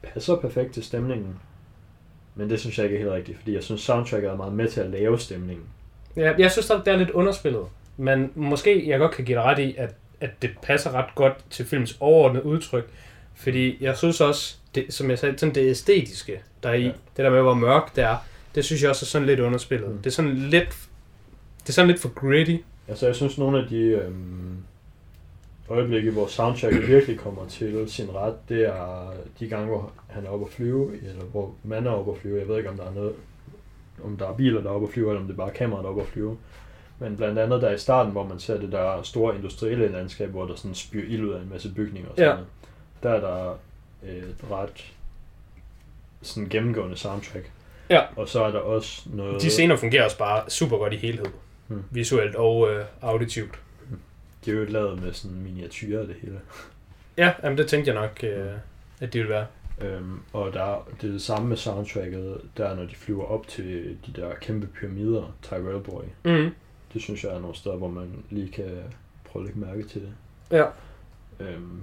passer perfekt til stemningen. Men det synes jeg ikke er helt rigtigt, fordi jeg synes, soundtracket er meget med til at lave stemningen. Ja, jeg synes, at det er lidt underspillet. Men måske jeg godt kan give dig ret i, at, at det passer ret godt til films overordnede udtryk. Fordi jeg synes også, det, som jeg sagde, sådan det æstetiske, der er i, Ja. det der med, hvor mørkt det er, det synes jeg også er sådan lidt underspillet. Mm. Det er sådan lidt, det er sådan lidt for gritty. Altså jeg synes, nogle af de øhm, øjeblikke, hvor soundtracket virkelig kommer til sin ret, det er de gange, hvor han er oppe at flyve, eller hvor man er oppe at flyve. Jeg ved ikke, om der er noget, om der er biler, der er oppe at flyve, eller om det er bare kameraer, der er oppe at flyve. Men blandt andet der i starten, hvor man ser det der store industrielle landskab, hvor der sådan spyr ild ud af en masse bygninger og sådan Ja. noget. Der er der et ret sådan gennemgående soundtrack. Ja. Og så er der også noget... De scener fungerer også bare super godt i helhed. Mm. Visuelt og øh, auditivt. De er jo lavet med sådan miniatyrer af det hele. Ja, jamen det tænkte jeg nok, øh, at det ville være. Øhm, og der, er- det er det samme med soundtracket, der når de flyver op til de der kæmpe pyramider, Tyrell Boy. Mm. Det synes jeg er nogle steder, hvor man lige kan prøve at lægge mærke til det. Ja. Øhm,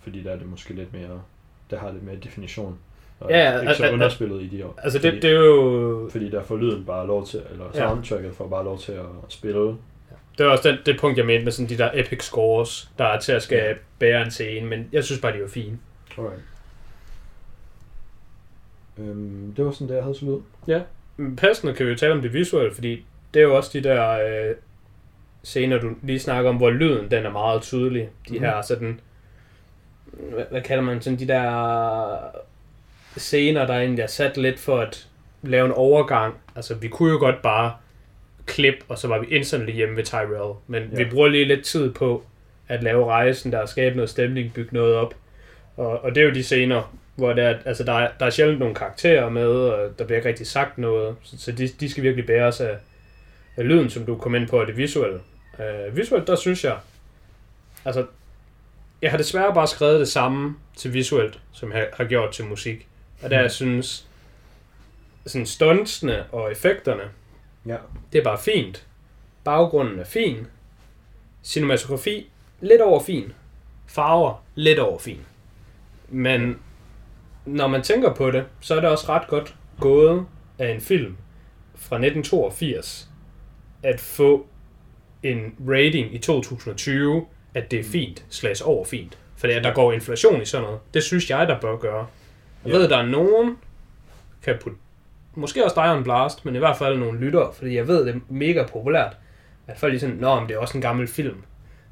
fordi der er det måske lidt mere, der har lidt mere definition. Og Ja, ja, ikke så al- al- underspillet i de år. Altså fordi, det, det er jo... fordi der får lyden bare lov til, eller Ja. soundtracket får bare lov til at spille. Det var også den, det punkt, jeg mente med sådan de der epic scores, der er til at skal Ja. bære en scene, men jeg synes bare, de var fine. Alright. Øhm, det var sådan det, jeg havde så lyd. Men Passende kan vi jo tale om det visuelle, fordi det er jo også de der øh, scener, du lige snakker om, hvor lyden den er meget tydelig. De mm. her sådan, hvad, hvad kalder man sådan, de der scener, der egentlig er sat lidt for at lave en overgang. Altså, vi kunne jo godt bare klip, og så var vi instantly hjemme ved Tyrell. Men Ja. vi bruger lige lidt tid på at lave rejsen, der skabe noget stemning, bygge noget op. Og, og det er jo de scener, hvor det er, altså der, er, der er sjældent nogle karakterer med, og der bliver ikke rigtig sagt noget. Så, så de, de skal virkelig bæres af, af lyden, som du kom ind på, og det visuelle. Uh, visuelt, der synes jeg, altså, jeg har desværre bare skrevet det samme til visuelt, som jeg har gjort til musik. Og der jeg synes, sådan stuntsene og effekterne, Ja. det er bare fint. Baggrunden er fin. Cinematografi, lidt over fin. Farver, lidt over fin. Men når man tænker på det, så er det også ret godt gået af en film fra 1982 at få en rating i 2020, at det er fint, slash over fint. For at der går inflation i sådan noget. Det synes jeg, der bør gøre. Jeg Ja. ved, der er nogen, kan putte, måske også dig og en blast, men i hvert fald nogle lyttere, fordi jeg ved, det er mega populært. at folk er sådan, nå, men det er også en gammel film,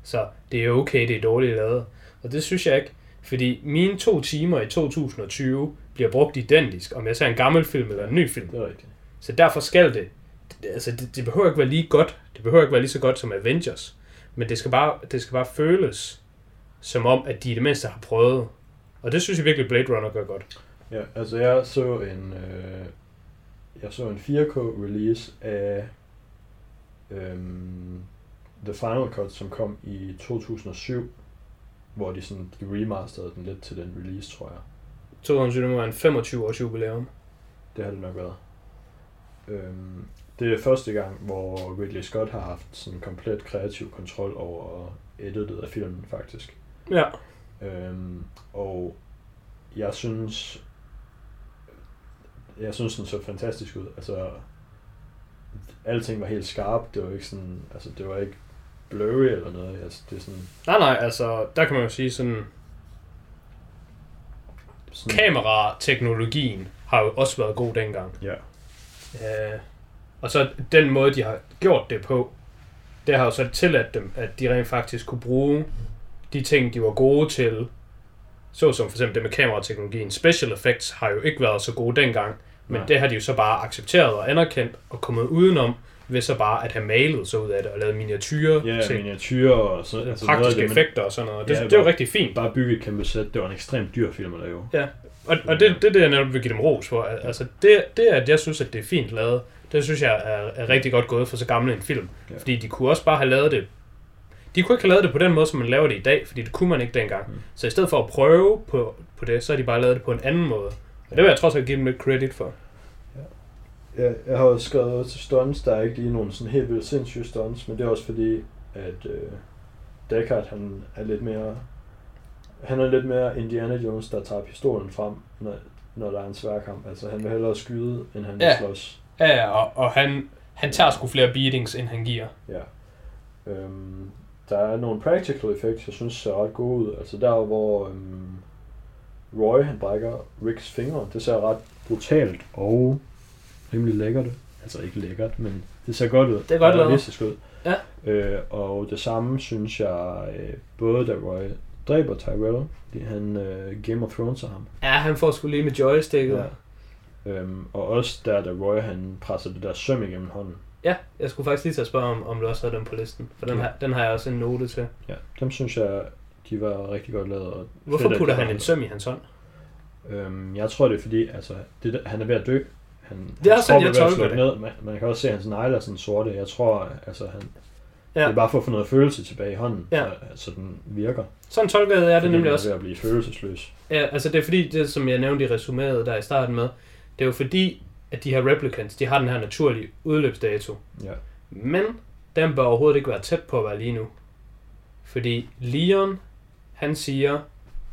så det er okay, det er dårligt lavet. Og det synes jeg ikke, fordi mine to timer i 2020 bliver brugt identisk, om jeg ser en gammel film eller en ny film. Det er rigtigt. Så derfor skal det, det altså det, det behøver ikke være lige godt, det behøver ikke være lige så godt som Avengers, men det skal bare, det skal bare føles som om, at de i det mindste har prøvet. Og det synes jeg virkelig Blade Runner gør godt. Ja, altså jeg så en, øh, jeg så en 4K release af øhm, The Final Cut, som kom i 2007, hvor de sådan de remasterede den lidt til den release, tror jeg. 2020 var en 25 års jubilæum. Det har det nok været. Øhm, det er første gang, hvor Ridley Scott har haft sådan komplet kreativ kontrol over editet af filmen, faktisk. Ja. Øhm, og jeg synes, jeg synes, den så fantastisk ud. Altså, alting var helt skarpt. Det var ikke sådan, altså, det var ikke blurry eller noget. Altså, det er sådan, Nej, nej, altså, der kan man jo sige sådan, sådan kamerateknologien har jo også været god dengang. Ja, Øh, og så den måde, de har gjort det på, det har jo så tilladt dem, at de rent faktisk kunne bruge de ting, de var gode til, såsom for eksempel det med kamerateknologien. Special effects har jo ikke været så gode dengang, men Nej. det har de jo så bare accepteret og anerkendt og kommet udenom, ved så bare at have malet sig ud af det og lavet miniatyrer ja til miniatyrer og så, altså noget praktiske det, men effekter og sådan noget. Det, Ja, det er jo bare- rigtig fint. Bare bygge et kæmpe sæt. Det var en ekstremt dyr film at lave. Ja, og, og det, det er det, jeg netop vil give dem ros for. Al- Altså, det, det at jeg synes, at det er fint lavet, det synes jeg er, er rigtig godt gået for så gammel en film. Ja. Fordi de kunne også bare have lavet det... De kunne ikke have lavet det på den måde, som man laver det i dag, fordi det kunne man ikke dengang. Mm. Så i stedet for at prøve på, på det, så har de bare lavet det på en anden måde. Og det vil jeg trods alt give dem lidt credit for. Jeg, jeg har også skrevet til stunts, der er ikke lige nogen sådan helt vildt sindssyge stunts, men det er også fordi, at øh, Deckard, han er lidt mere, han er lidt mere Indiana Jones, der tager pistolen frem, når, når der er en sværkamp. Altså, han vil hellere skyde, end han vil Ja. slås. Ja, ja, og, og han, han tager sgu flere beatings, end han giver. Ja. Øhm, der er nogle practical effects, jeg synes ser ret gode ud. Altså der, hvor øhm, Roy han brækker Ricks fingre, det ser ret brutalt og rimelig lækkert. Altså ikke lækkert, men det ser godt ud. Det er godt lavet. ud. Ja. Øh, og det samme synes jeg, øh, både da Roy dræber Tyrell, fordi han øh, Game of Thrones ham. Ja, han får sgu lige med joysticket. Ja. Øhm, og også der, da Roy han presser det der søm igennem hånden. Ja, jeg skulle faktisk lige til at spørge, om, om du også havde den på listen. For den, Ja. har, den har jeg også en note til. Ja, dem synes jeg, de var rigtig godt lavet. Og Hvorfor fedt, putter han en søm i hans hånd? Øhm, jeg tror, det er fordi, altså, det, han er ved at dø. Han, Det er hans sådan, jeg tolker slukke Ned. Man, man kan også se, at hans negle er sådan sorte. Jeg tror, altså, han, ja. Det er bare for at få noget følelse tilbage i hånden, Ja. så, så den virker. Sådan tolkede jeg det Fordi nemlig også. er ved at blive følelsesløs. Ja, altså det er fordi, det som jeg nævnte i resuméet der i starten med, det er jo fordi, at de her replicants, de har den her naturlige udløbsdato. Ja. Men den bør overhovedet ikke være tæt på at være lige nu. Fordi Leon, han siger,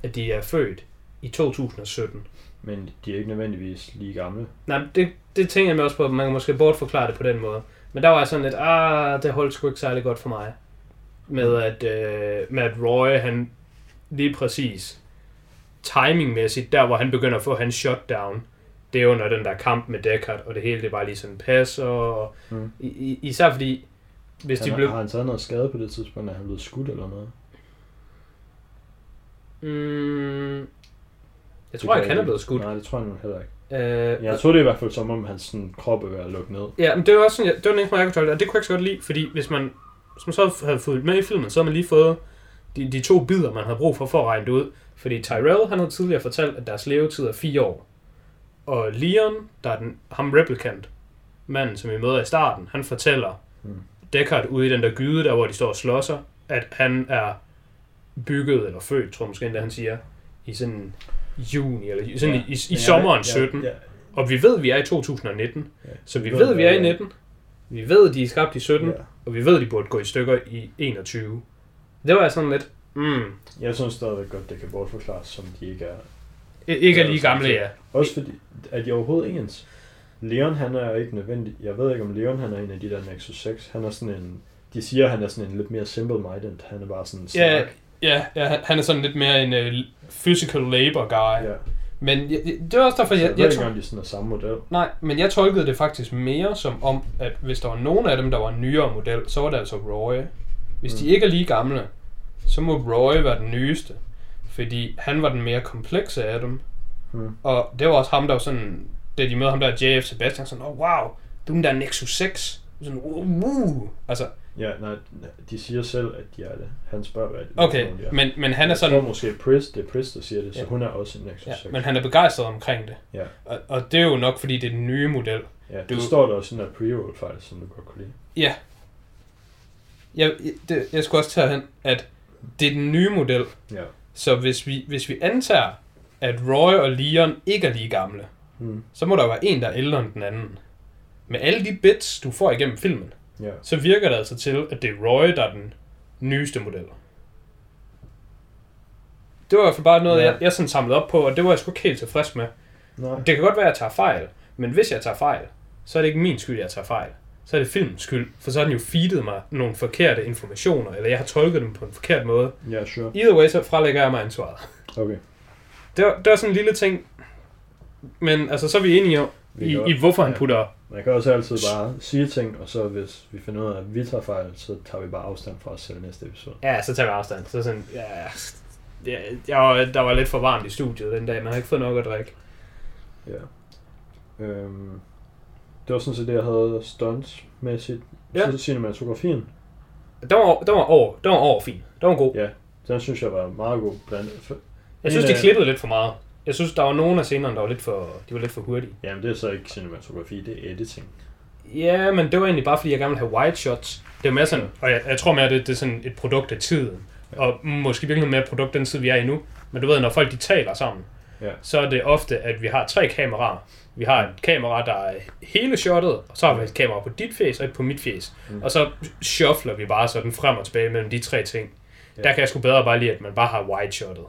at de er født i 2017. Men de er ikke nødvendigvis lige gamle. Nej, det, det tænker jeg mig også på, at man kan måske bortforklare det på den måde. Men der var jeg sådan lidt, ah, det holdt sgu ikke særlig godt for mig. Med at, øh, med at Roy, han lige præcis timingmæssigt, der hvor han begynder at få hans shutdown, det er under den der kamp med Deckard, og det hele det bare lige sådan passer. Og, Mm. i, især fordi, hvis Han, de blev... Har han taget noget skade på det tidspunkt, er han blevet skudt eller noget? Mm, jeg Det tror ikke, han er blevet skudt. Nej, det tror jeg nu heller ikke. Øh, Jeg tror det er i hvert fald som om, hans sådan, krop er ved at lukke ned. Ja, men det var også sådan, jeg, det var den eneste jeg kunne tolke det, og det kunne jeg ikke så godt lide, fordi hvis man, hvis man så havde fået med i filmen, så havde man lige fået de, de to bidder, man havde brug for, for at regne det ud. Fordi Tyrell, han havde tidligere fortalt, at deres levetid er fire år. Og Leon, der er den, ham replicant, manden, som vi møder i starten, han fortæller Mm. Deckard ude i den der gyde, der hvor de står og slår sig, at han er bygget, eller født, tror jeg måske endda han siger, i sådan juni, eller sådan ja. i, i, i jeg- sommeren jeg- 17. jeg- Og vi ved, at vi er i 2019. Ja. Så vi ved, at vi er i hvad- 19. Vi ved, at de er skabt i 17. Ja. Og vi ved, at de burde gå i stykker i 21. Det var jeg sådan lidt... Mm, Jeg synes stadigvæk godt, det kan bortforklares, som de ikke er. Ikke er Ja, lige gamle, ja. Også fordi, at de overhovedet ikke ens. Leon, han er ikke nødvendig. Jeg ved ikke, om Leon, han er en af de der Nexus 6. Han er sådan en... De siger, han er sådan en lidt mere simple-minded. Han er bare sådan Ja, stærk. ja, ja, han er sådan lidt mere en uh, physical labor guy. ja. Men jeg, det er også derfor, Jeg, jeg, jeg, jeg, engang, de sådan er samme model. nej, men jeg tolkede det faktisk mere som om, at hvis der var nogen af dem, der var en nyere model, så var det altså Roy. Hvis de Mm. ikke er lige gamle, så må Roy være den nyeste. Fordi han var den mere komplekse af dem. Hmm. Og det var også ham, der var sådan, da de mødte ham der, JF Sebastian, sådan, oh wow, du er den der Nexus 6. Sådan, uh, uh. Altså, Ja, nej, de siger selv, at de er det. Han spørger, hvad de okay, er. men, men han er Jeg sådan, tror måske Pris, det er Pris, der siger det, så Ja. hun er også en Nexus ja, 6. men han er begejstret omkring det. Ja, Og, og det er jo nok, fordi det er den nye model. ja det Du- står der også den der pre-roll fejl, som du godt kunne lide. Ja. Jeg, det, jeg skulle også tage hen, at det er den nye model. Ja. Så hvis vi, hvis vi antager, at Roy og Leon ikke er lige gamle, Mm. så må der være en, der er ældre end den anden. Med alle de bits, du får igennem filmen, Ja. så virker det altså til, at det er Roy, der er den nyeste model. Det var i hvert fald bare noget, Ja. jeg, jeg sådan samlede op på, og det var jeg sgu ikke helt tilfreds med. Nej. Det kan godt være, at jeg tager fejl, men hvis jeg tager fejl, så er det ikke min skyld, at jeg tager fejl. Så er det filmens skyld, for så har den jo feedet mig nogle forkerte informationer, eller jeg har tolket dem på en forkert måde. Ja, sure. Either way, så frelægger jeg mig ansvaret. Okay. Det var, det var sådan en lille ting, men altså, så er vi enige om, i, i hvorfor han ja. putter... Man kan også altid bare sige ting, og så hvis vi finder ud af, at vi tager fejl, så tager vi bare afstand fra os selv næste episode. Ja, så tager vi afstand. Så sådan, ja, ja, jeg var, der var lidt for varmt i studiet den dag, man havde ikke fået nok at drikke. Ja. Øhm, det var sådan set det, jeg havde stunts-mæssigt. Ja. Så cinematografien, Den var, den var over, den var over fin. Den var god. ja, den synes jeg var meget god blandt for, Jeg synes, de klippede lidt for meget. Jeg synes, der var nogle af scenerne, der var lidt for, de var lidt for hurtige. Jamen, det er så ikke cinematografi, det er editing. Ja, men det var egentlig bare, fordi jeg gerne ville have white shots. Det er mere sådan, og jeg, jeg tror mere, det, det er sådan et produkt af tiden. Og måske virkelig mere produkt den tid, vi er i nu. Men du ved, når folk de taler sammen, Ja. så er det ofte, at vi har tre kameraer. Vi har et kamera, der er hele shotet, og så har vi et kamera på dit face og et på mit face. Mm. Og så shuffler vi bare sådan frem og tilbage mellem de tre ting. Ja. Der kan jeg sgu bedre bare lide, at man bare har wide shotet.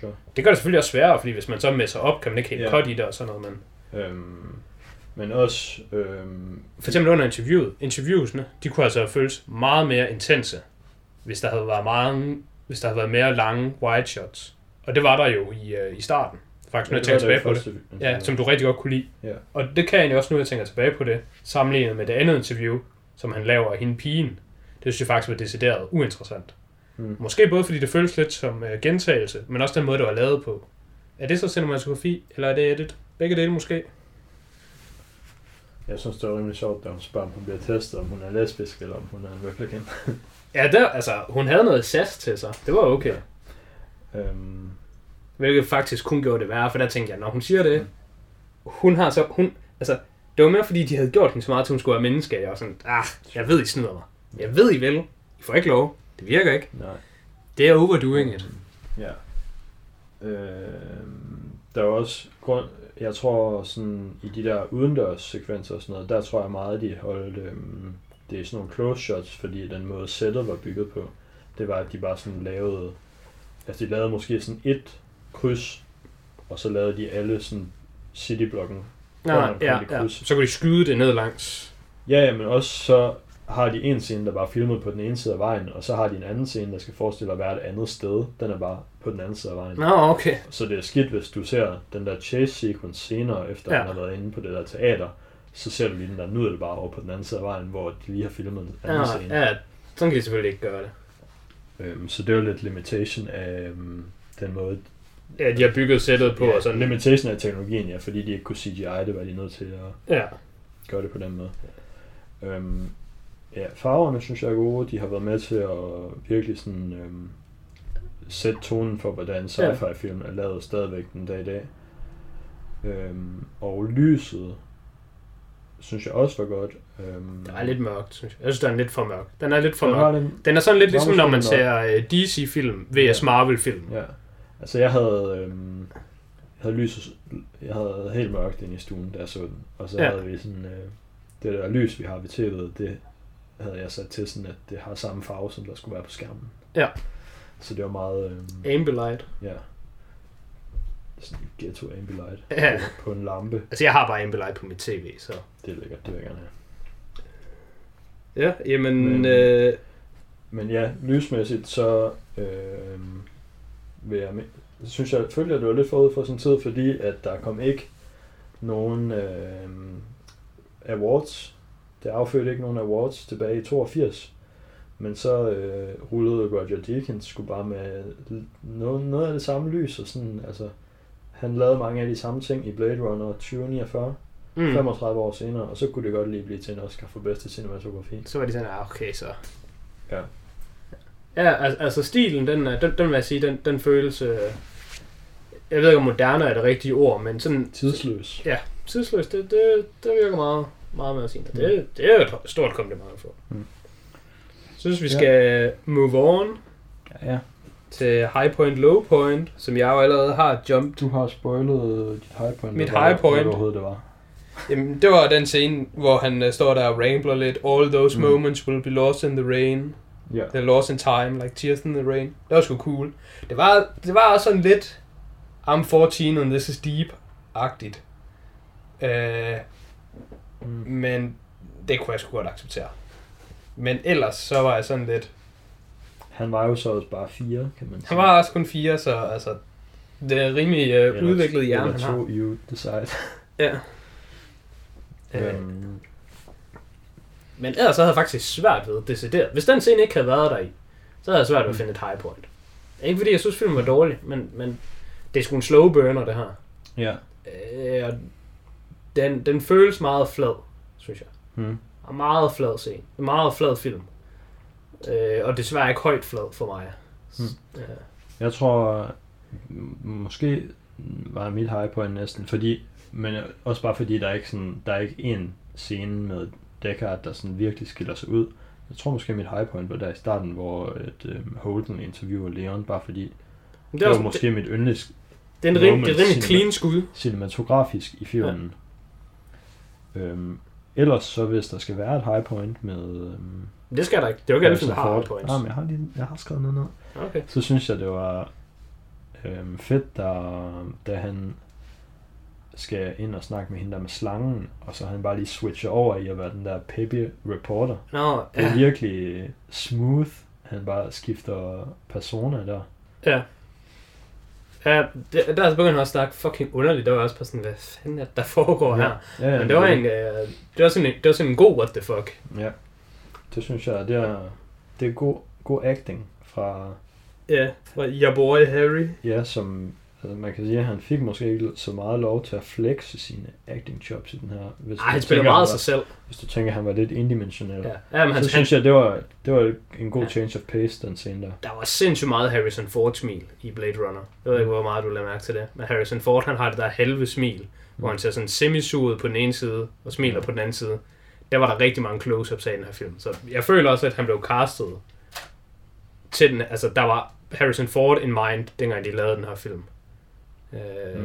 Sure. Det gør det selvfølgelig også sværere, fordi hvis man så messer op, kan man ikke helt Ja. cut i det og sådan noget. Men Øhm, men også, øhm, For eksempel under interviewet. Interviewsene, de kunne altså have føltes meget mere intense, hvis der havde været meget, hvis der havde været mere lange wide shots. Og det var der jo i, øh, i starten. Faktisk, når jeg tænker tilbage på det. Ja, som du rigtig godt kunne lide. Ja. Og det kan jeg også nu, jeg tænker tilbage på det, sammenlignet med det andet interview, som han laver af hende pigen. Det synes jeg faktisk var decideret uinteressant. Mm. Måske både fordi det føles lidt som uh, gentagelse, men også den måde, det var lavet på. Er det så cinematografi, eller er det edit? Begge dele måske? Jeg synes, det var rimelig sjovt, da hun spørger, om hun bliver testet, om hun er lesbisk, eller om hun er en replicant. Ja, der, altså, hun havde noget sas til sig. Det var okay. øhm, Hvilket faktisk kun gjorde det værre, for der tænkte jeg, når hun siger det, hun har så, hun, altså, det var mere fordi, de havde gjort hende så meget, til hun skulle være menneske. Jeg var sådan, ah, jeg ved, I snyder mig. Jeg ved, I vil. I får ikke lov. Det virker ikke. nej. Det er overdoing it. Ja. Øhm, der er også grund, jeg tror sådan i de der udendørs sekvenser og sådan noget, der tror jeg meget, de holdt, øhm, det er sådan nogle close shots, fordi den måde sættet var bygget på, det var, at de bare sådan lavede, altså de lavede måske sådan et kryds, og så lavede de alle sådan cityblokken. Ja, det ja. kryds. Så kunne de skyde det ned langs. Ja, ja, men også så har de en scene, der bare er filmet på den ene side af vejen, og så har de en anden scene, der skal forestille at være et andet sted. Den er bare på den anden side af vejen. Nå, okay. Så det er skidt, hvis du ser den der chase sequence senere, efter Ja. ja. han har været inde på det der teater, så ser du lige den der nudel bare over på den anden side af vejen, hvor de lige har filmet en anden Ja, scene. ja, sådan kan de selvfølgelig ikke gøre det. Øhm, så det er jo lidt limitation af øhm, den måde. Ja, de har bygget sættet på, ja, og sådan. limitation af teknologien, ja, fordi de ikke kunne CGI det, var de nødt til at Ja. gøre det på den måde. Øhm, ja, farverne synes jeg er gode. De har været med til at virkelig sådan øhm, sætte tonen for, hvordan sci-fi film er lavet stadigvæk den dag i dag. Øhm, og lyset synes jeg også var godt. Øhm, Det er lidt mørkt, synes jeg. Jeg synes, den er lidt for mørk. Den er lidt for den mørk. lidt, Den er sådan lidt Den ligesom, når man ser øh, DC-film vs. Ja. Marvel-film. ja. Altså jeg havde, øhm, jeg havde lys, jeg havde helt mørkt inde i stuen, da jeg så den. Og så Ja. havde vi sådan, øh, det der lys, vi har ved tv'et, det havde jeg sat til sådan, at det har samme farve, som der skulle være på skærmen. Ja. Så det var meget, øhm, Ambilight. ja, sådan en ghetto ambilight Ja. på, på en lampe. Altså, jeg har bare Ambilight på mit tv, så... Det er lækkert, det vil jeg gerne have. Ja, jamen... Men- Øh, Men ja, lysmæssigt, så øh, vil jeg synes jeg, følte, at det var lidt forud for sin tid, fordi at der kom ikke nogen øh, awards. Det affødte ikke nogen awards tilbage i 82. Men så øh, rullede Roger Deakins skulle bare med noget, noget af det samme lys, og sådan, altså, han lavede mange af de samme ting i Blade Runner 2049, mm. 35 år senere, og så kunne det godt lige blive til en Oscar for bedste cinematografi. Så var de sådan, ah, okay, så. Ja. Ja, altså, altså stilen, den, er- den, den vil jeg sige, den, den følelse, øh, jeg ved ikke om moderne er det rigtige ord, men sådan Tidsløs. tidsløs, det, det, det virker meget, meget med at sige. Det, det er jo et stort kompliment få. Mm. Synes, vi Ja. skal move on Ja, til high point, low point, som jeg jo allerede har jumped. du har spoilet dit high point. Mit high point. Hvad det overhovedet det var. Jamen, det var den scene, hvor han uh, står der og rambler lidt. All those Mm. moments will be lost in the rain. Ja. They're lost in time, like tears in the rain. Det var sgu cool. Det var, det var også sådan lidt I'm 14 and this is deep-agtigt. Uh, Mm. men det kunne jeg sgu godt acceptere. Men ellers så var jeg sådan lidt... Han var jo så også bare fire, kan man sige. Han var også kun fire, så altså... Det er rimelig Eller- udviklet hjerne, han har. to, you decide. Ja. Øh, Øhm, Men ellers så havde jeg faktisk svært ved decideret. Hvis den scene ikke havde været der i, så havde jeg svært ved at Mm. finde et high point. Ikke fordi jeg synes filmen var dårlig, men, men det er sgu en slow burner det her. ja. Øh, og den, den føles meget flad, synes jeg. Hmm. Og meget flad scene. En meget flad film. Øh, og desværre ikke højt flad for mig. Mm. Øh, Jeg tror, måske var mit high point næsten, fordi, men også bare fordi, der er ikke sådan, der er ikke en scene med Deckard, der sådan virkelig skiller sig ud. Jeg tror måske, mit high point var der i starten, hvor et, um, Holden interviewer Leon, bare fordi det, det, var måske det, mit yndlings det, er en rim, det er rimelig clean skud. cinematografisk i filmen. Ja. Øhm, ellers så hvis der skal være et high point med øhm, Det skal der ikke. Det er jo ikke alle film, har high points. Ah, men jeg har, lige, jeg har skrevet noget ned. Okay. Så synes jeg, det var øhm, fedt, der, da han skal ind og snakke med hende der med slangen, og så han bare lige switcher over i at være den der peppy reporter. Nå, Det er ja. virkelig smooth, han bare skifter persona der. Ja. Ja, det, der er så begyndt han også at snakke fucking underligt. Der var også på sådan, hvad fanden er det, der foregår her? ja, Men det var en, øh, det var sådan en, det var sådan en god what the fuck. Ja, det synes jeg, det er, det er god, god acting fra, Ja, fra your boy Harry. ja, som altså man kan sige, at han fik måske ikke så meget lov til at flexe sine acting jobs i den her. Hvis Ej, han spiller meget han sig selv. Hvis du tænker, at han var lidt indimensionel. Ja, Ja. men så han, synes jeg, det var, det var en god Ja. change of pace, den scene der. der var sindssygt meget Harrison Ford smil i Blade Runner. Jeg ved ikke, hvor meget du lader mærke til det. Men Harrison Ford, han har det der halve smil, hvor han ser sådan semisuget på den ene side, og smiler Ja. på den anden side. Der var der rigtig mange close-ups af i den her film. Så jeg føler også, at han blev castet til den. Altså, der var Harrison Ford in mind, dengang de lavede den her film. Øh,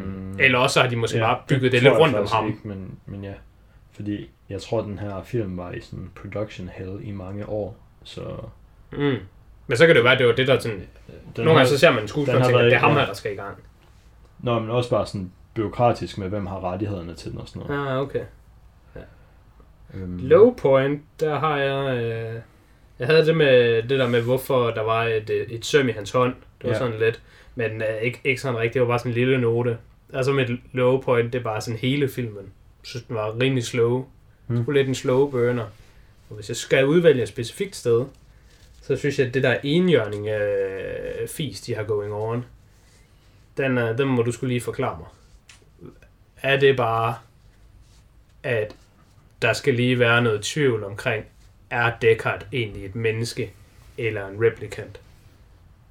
Mm. Eller også har de måske Ja, bare bygget det, tror lidt rundt om ham. Ikke, men, men ja, fordi jeg tror, at den her film var i sådan production hell i mange år. Så Mm. Men så kan det jo være, at det var det, der sådan... den Nogle har- gange så ser man en skuespiller og tænker, været- det er ham ja. her, der skal i gang. Nå, men også bare sådan byråkratisk med, hvem har rettighederne til den og sådan noget. Ah, okay. Øhm, Low point, der har jeg... Øh, jeg havde det med det der med, hvorfor der var et, øh, et søm i hans hånd. Det var Ja. sådan lidt. Men øh, ikke, ikke sådan rigtigt, det var bare sådan en lille note. Altså med et low point, det er bare sådan hele filmen. Jeg synes, den var rimelig slow. Mm. Mm. lidt en slow burner. Og hvis jeg skal udvælge et specifikt sted, så synes jeg, at det der enhjørning øh, fis, de har going on, den, øh, den må du skulle lige forklare mig. Er det bare, at der skal lige være noget tvivl omkring, er Deckard egentlig et menneske eller en replicant?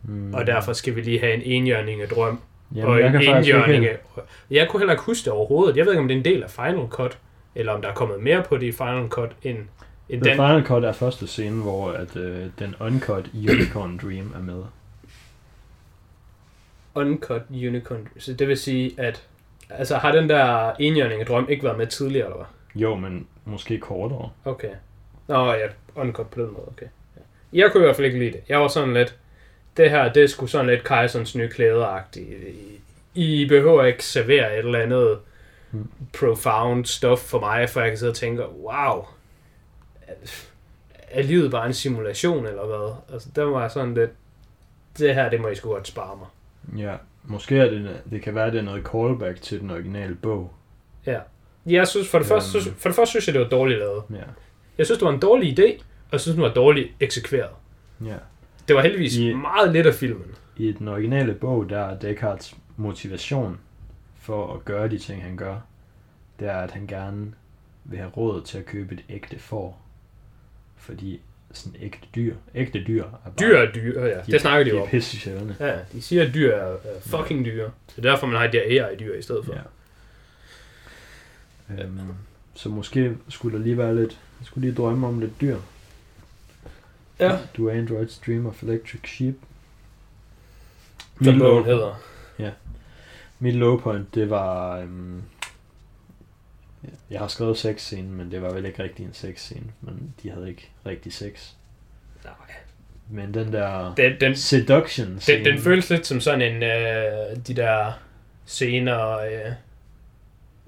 Mm, Og derfor skal vi lige have en enhjørning af drøm, Jamen, og jeg en helt- af... Jeg kunne heller ikke huske det overhovedet. Jeg ved ikke, om det er en del af Final Cut, eller om der er kommet mere på det i Final Cut, end, end The den. Final Cut er første scene, hvor at, øh, den uncut Unicorn Dream er med. Uncut Unicorn. Så det vil sige, at altså, har den der enhjørning af drøm ikke været med tidligere, eller hvad? Jo, men måske kortere. Okay. Nå ja, uncut på den måde, okay. Jeg kunne i hvert fald ikke lide det. Jeg var sådan lidt, det her, det er sgu sådan lidt Kajsons nye klæder-agtigt. I, behøver ikke servere et eller andet Mm. profound stof for mig, for jeg kan sidde og tænke, wow, er- livet bare en simulation, eller hvad? Altså, der var sådan lidt, det her, det må I sgu godt spare mig. Ja, måske er det, det kan være, det er noget callback til den originale bog. Ja. Jeg synes, for det, første, synes, Øhm. for det første synes jeg, det var dårligt lavet. Ja, Jeg synes, det var en dårlig idé, og jeg synes, den var dårligt eksekveret. ja. Det var heldigvis I- meget lidt af filmen. I den originale bog, der er Descartes motivation for at gøre de ting, han gør, det er, at han gerne vil have råd til at købe et ægte får. Fordi sådan ægte dyr, ægte dyr er bare, Dyr er dyr, ja. Det snakker de jo de om. er pisse sjældne. Ja, de siger, at dyr er, er fucking dyr. Det er derfor, man har de her AI-dyr i stedet for. Ja. Øhm, så måske skulle der lige være lidt, jeg skulle lige drømme om lidt dyr. Ja. Du er Android's Dream of Electric Sheep. Som Mit bogen hedder. mit low point, det var... Øhm, jeg har skrevet sexscene, men det var vel ikke rigtig en sexscene. Men de havde ikke rigtig sex. Nej. Men den der Den, den, seduction den, den føles lidt som sådan en, øh, de der scener, øh,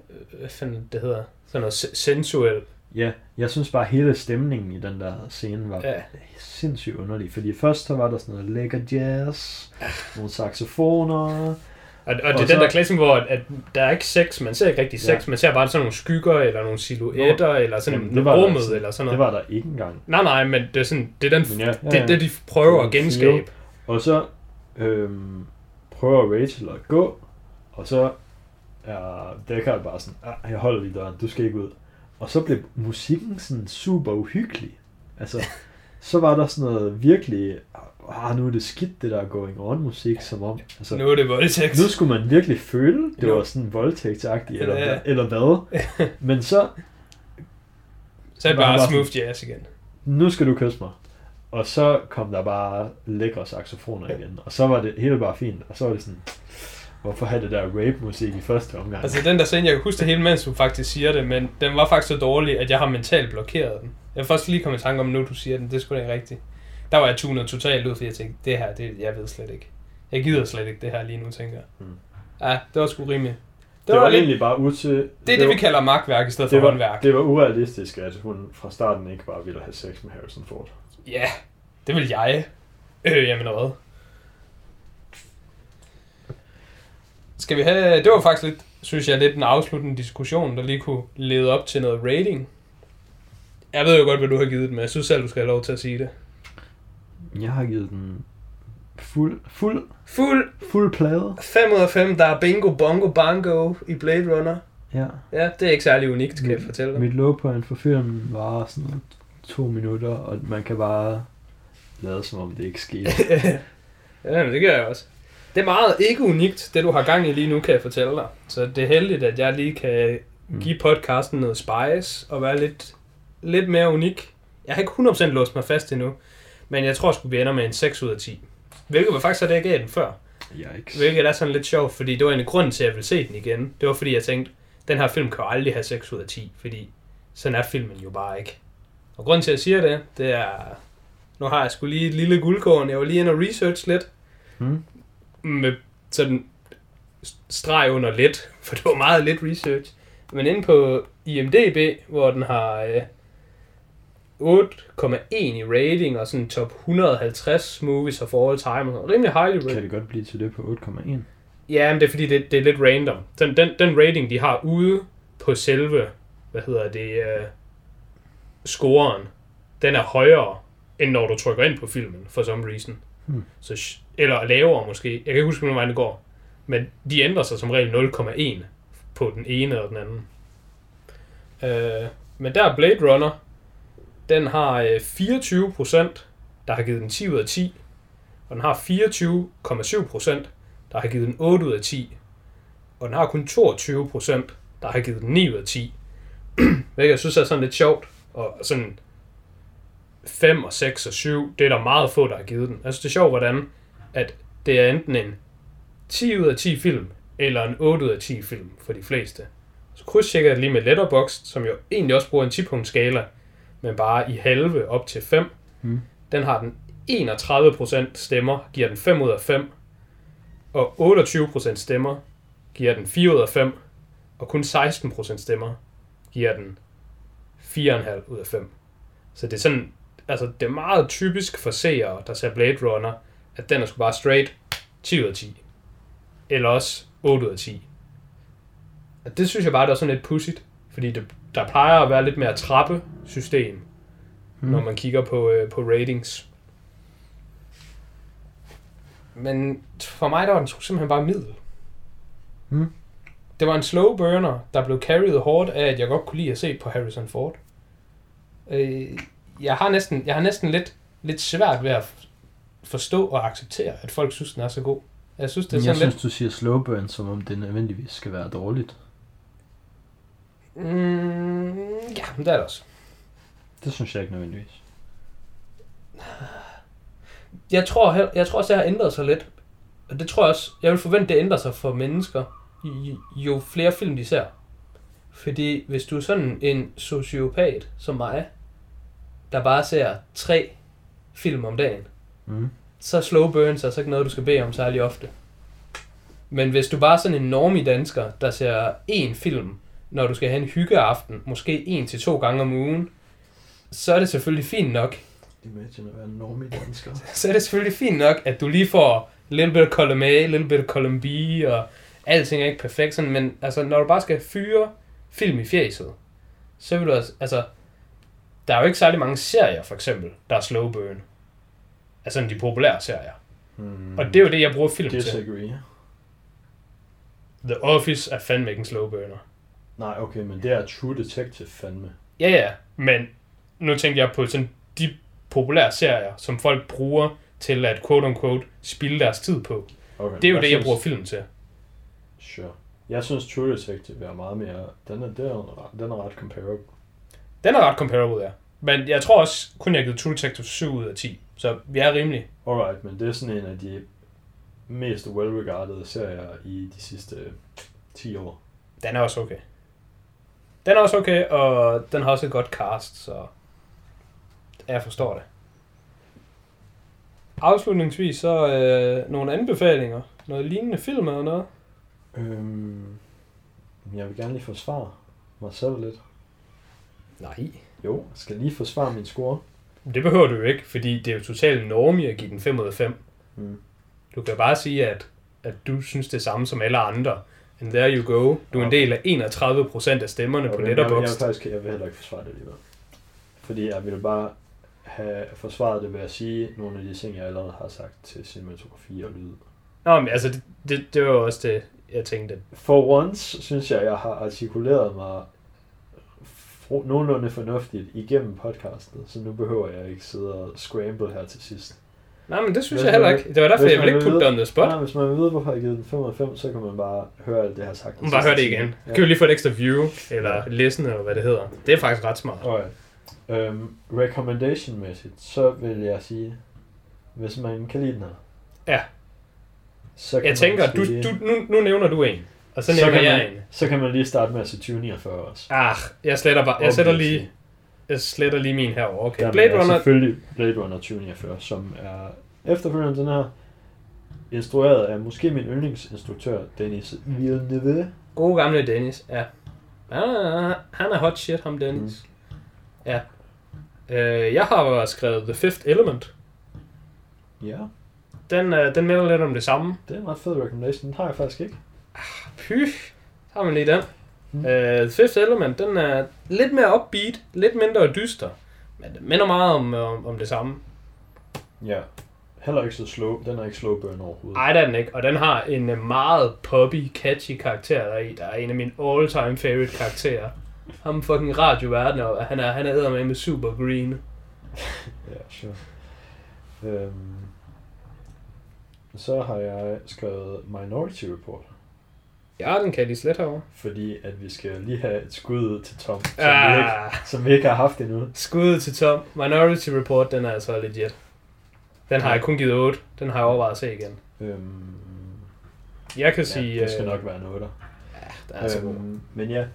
øh, hvad fanden det hedder, sådan noget se- sensuel. Ja, jeg synes bare, hele stemningen i den der scene var Ja. sindssygt underlig. Fordi først så var der sådan noget lækker jazz, nogle saxofoner. Og, og det er Og den så- der klasse, hvor at, der er ikke sex, man ser ikke rigtig sex, Ja. man ser bare sådan nogle skygger, eller nogle silhuetter, eller sådan Jamen, det det var rummet, sådan- eller sådan Det noget. var der ikke engang. Nej, nej, men det er, sådan, det er den, Men ja, ja, det, ja. det, de prøver at Det en genskabe. Og så øhm, prøver Rachel at gå, og så er Deckard bare sådan, ah, jeg holder lige døren, du skal ikke ud. Og så blev musikken sådan super uhyggelig. Altså, så var der sådan noget virkelig, ah, nu er det skidt, det der going on musik, som om, altså, Nu er det voldtægt. nu skulle man virkelig føle, det Nu- var sådan voldtægtsagtigt, eller, Ja. eller hvad. Men så, Så er det bare bare smooth jazz igen. nu skal du kysse mig. Og så kom der bare lækre saxofoner igen, og så var det hele bare fint, og så var det sådan, hvorfor have det der rape-musik i første omgang? Altså den der scene, jeg kan huske det hele, mens du faktisk siger det, men den var faktisk så dårlig, at jeg har mentalt blokeret den. Jeg vil først lige komme i tanke om, nu du siger den, det skulle da ikke rigtigt. Der var jeg tunet totalt ud, fordi jeg tænkte, det her, det, jeg ved slet ikke. Jeg gider slet ikke det her lige nu, tænker jeg. Mm. Ja, det var sgu rimeligt. det, var, egentlig bare util... Det er det, vi kalder magtværk i stedet for det var, håndværk. det var urealistisk, at hun fra starten ikke bare ville have sex med Harrison Ford. Ja, det vil jeg. Øh, jamen hvad? Skal vi have... Det var faktisk lidt, synes jeg, lidt en afsluttende diskussion, der lige kunne lede op til noget rating. Jeg ved jo godt, hvad du har givet den, men jeg synes selv, du skal have lov til at sige det. Jeg har givet den fuld, fuld, Fuld fuld plade. 5 ud af 5, der er bingo, bongo, bango i Blade Runner. Ja. Ja, det er ikke særlig unikt, kan jeg fortælle dig. Mit low point for filmen var sådan to minutter, og man kan bare lade som om det ikke skete. ja, men det gør jeg også. Det er meget ikke unikt, det du har gang i lige nu, kan jeg fortælle dig. Så det er heldigt, at jeg lige kan Mm. give podcasten noget spice og være lidt, lidt mere unik. Jeg har ikke 100% låst mig fast endnu, men jeg tror sgu, vi ender med en 6 ud af 10. Hvilket var faktisk, at jeg gav den før. Yikes. Hvilket er sådan lidt sjovt, fordi det var en grund til, at jeg ville se den igen. Det var fordi, jeg tænkte, den her film kan jo aldrig have 6 ud af 10, fordi sådan er filmen jo bare ikke. Og grunden til, at jeg siger det, det er... Nu har jeg sgu lige et lille guldkorn. Jeg var lige inde og research lidt Hmm? Med sådan streg under lidt, for det var meget lidt research. Men inde på IMDB, hvor den har øh, 8,1 i rating og sådan top 150 movies of all time. og Rimelig highly rated. Kan det godt blive til det på 8,1? Ja, men det er fordi, det, det er lidt random. Den, den, den rating, de har ude på selve, hvad hedder det, uh, scoren, den er højere, end når du trykker ind på filmen, for some reason. Hmm. Så, eller lavere måske. Jeg kan ikke huske, hvordan det går. Men de ændrer sig som regel 0,1 på den ene og den anden. Øh, men der er Blade Runner, den har øh, 24%, der har givet den 10 ud af 10. Og den har 24,7%, der har givet den 8 ud af 10. Og den har kun 22%, der har givet den 9 ud af 10. Hvilket jeg synes er sådan lidt sjovt. Og sådan 5 og 6 og 7, det er der meget få, der har givet den. Synes det er sjovt, hvordan at det er enten en 10 ud af 10 film, eller en 8 ud af 10 film for de fleste. Så krydstjekker jeg lige med Letterboxd, som jo egentlig også bruger en 10 skala, men bare i halve op til 5. Mm. Den har den 31% stemmer, giver den 5 ud af 5 og 28% stemmer giver den 4 ud af 5, og kun 16% stemmer giver den 4,5 ud af 5. Så det er sådan, altså det er meget typisk for seere, der ser Blade Runner, at den er sgu bare straight 10 ud af 10. eller også 8 ud af 10. Og det synes jeg bare, der er sådan lidt pudsigt, fordi det, der plejer at være lidt mere trappesystem, mm. når man kigger på, øh, på ratings. Men for mig der var den simpelthen bare middel. Hmm. Det var en slow burner, der blev carried hårdt af, at jeg godt kunne lide at se på Harrison Ford. Øh, jeg har næsten, jeg har næsten lidt, lidt svært ved at forstå og acceptere, at folk synes, den er så god. Jeg synes, det er Men sådan jeg lidt... synes, du siger slow burn, som om det nødvendigvis skal være dårligt. Mm, ja, men det er det også. Det synes jeg ikke nødvendigvis. Jeg tror, jeg tror også, det har ændret sig lidt. Og det tror jeg også, jeg vil forvente, det ændrer sig for mennesker, jo flere film de ser. Fordi hvis du er sådan en sociopat som mig, der bare ser tre film om dagen, Mm. så er slow burns altså ikke noget, du skal bede om særlig ofte. Men hvis du bare er sådan en normie dansker, der ser én film, når du skal have en hyggeaften, måske en til to gange om ugen, så er det selvfølgelig fint nok, Imagine at være en normie dansker. så er det selvfølgelig fint nok, at du lige får little bit of column A, little bit of column B, og alting er ikke perfekt, sådan, men altså, når du bare skal fyre film i fjeset, så vil du altså, altså, der er jo ikke særlig mange serier, for eksempel, der er slow burn. Altså de populære serier. Mm. Og det er jo det, jeg bruger film til. Disagree. The Office er fandme ikke en slow burner. Nej, okay, men det er True Detective fandme. Ja, ja, men nu tænker jeg på sådan de populære serier, som folk bruger til at quote-unquote spilde deres tid på. Okay, Det er jo det, jeg bruger film til. Sure. Jeg synes True Detective er meget mere... Den er, den er, ret- den er ret comparable. Den er ret comparable, ja. Men jeg tror også, kun jeg har givet True Detective 7 ud af 10. Så vi er rimelig. Alright, men det er sådan en af de mest well-regardede serier i de sidste 10 år. Den er også okay. Den er også okay, og den har også et godt cast, så jeg forstår det. Afslutningsvis så øh, nogle anbefalinger. Noget lignende film eller noget. Øhm, jeg vil gerne lige forsvare mig selv lidt. Nej. Jo, jeg skal lige forsvare min score. Det behøver du jo ikke, fordi det er jo totalt normie at give den 5 ud af 5. Mm. Du kan bare sige, at, at du synes det samme som alle andre. And there you go. Du er en del af 31% af stemmerne på Okay, jeg, jeg, Letterboxd. faktisk, jeg vil heller ikke forsvare det alligevel. Fordi jeg ville bare have forsvaret det ved at sige nogle af de ting, jeg allerede har sagt til cinematografi og lyd. Nå, men altså, det, det, det var jo også det, jeg tænkte. For once synes jeg, jeg har artikuleret mig nogenlunde fornuftigt igennem podcastet, så nu behøver jeg ikke sidde og scramble her til sidst. Nej, men det synes Hvis jeg heller man- ikke. Det var derfor, jeg ville man ikke putte dig on the spot. Nej, hvis man vide, hvorfor jeg har givet den 5 ud af 5, så kan man bare høre alt det, jeg har sagt. den Bare sidste hør det igen. Ja. Kan vi lige få et ekstra view, eller listen, eller hvad det hedder. Det er faktisk ret smart. Alright. Øhm, recommendation-mæssigt, så vil jeg sige, hvis man kan lide den her. Ja. Så kan Jeg man tænker, du, du, nu, nu nævner du en, og så Så kan jeg man- en. Så kan man lige starte med at se 2049 også. Ah, jeg sletter bare, jeg sætter lige, jeg sletter lige min herover. Okay, Jamen, Blade er Runner, Selvfølgelig Blade Runner 2049, som er efterfølgende den her, instrueret af måske min yndlingsinstruktør, Denis Villeneuve. gode gamle Dennis, ja. Ah, han er hot shit, ham Dennis. Mm. Ja. Øh, jeg har skrevet The Fifth Element. Ja, Den, øh, den minder lidt om det samme. det er en ret fed recommendation. Den har jeg faktisk ikke. Py, har man lige den. Mm. Uh, The Fifth Element, den er lidt mere upbeat, lidt mindre dyster. Men den minder meget om, om, om det samme. Ja, heller ikke så slow. Den er ikke slow burn overhovedet. Ej, det er den ikke. Og den har en øh, meget poppy, catchy karakter der i. Der er en af mine all-time favorite karakterer. Ham fucking radioverden, og han er, han er med med super green. Ja, sure. Øhm, så har jeg skrevet Minority Report, Ja, den kan jeg lige slet herovre. fordi at vi skal lige have et skud til Tom, som, ah. vi, ikke, som vi ikke har haft endnu. skud til Tom. Minority Report, den er altså legit. Den har jeg kun givet 8. Den har jeg overvejet at se igen. Øhm, Jeg kan sige... ja, det skal øh, nok være noget der. Den er så god. Øhm, men ja,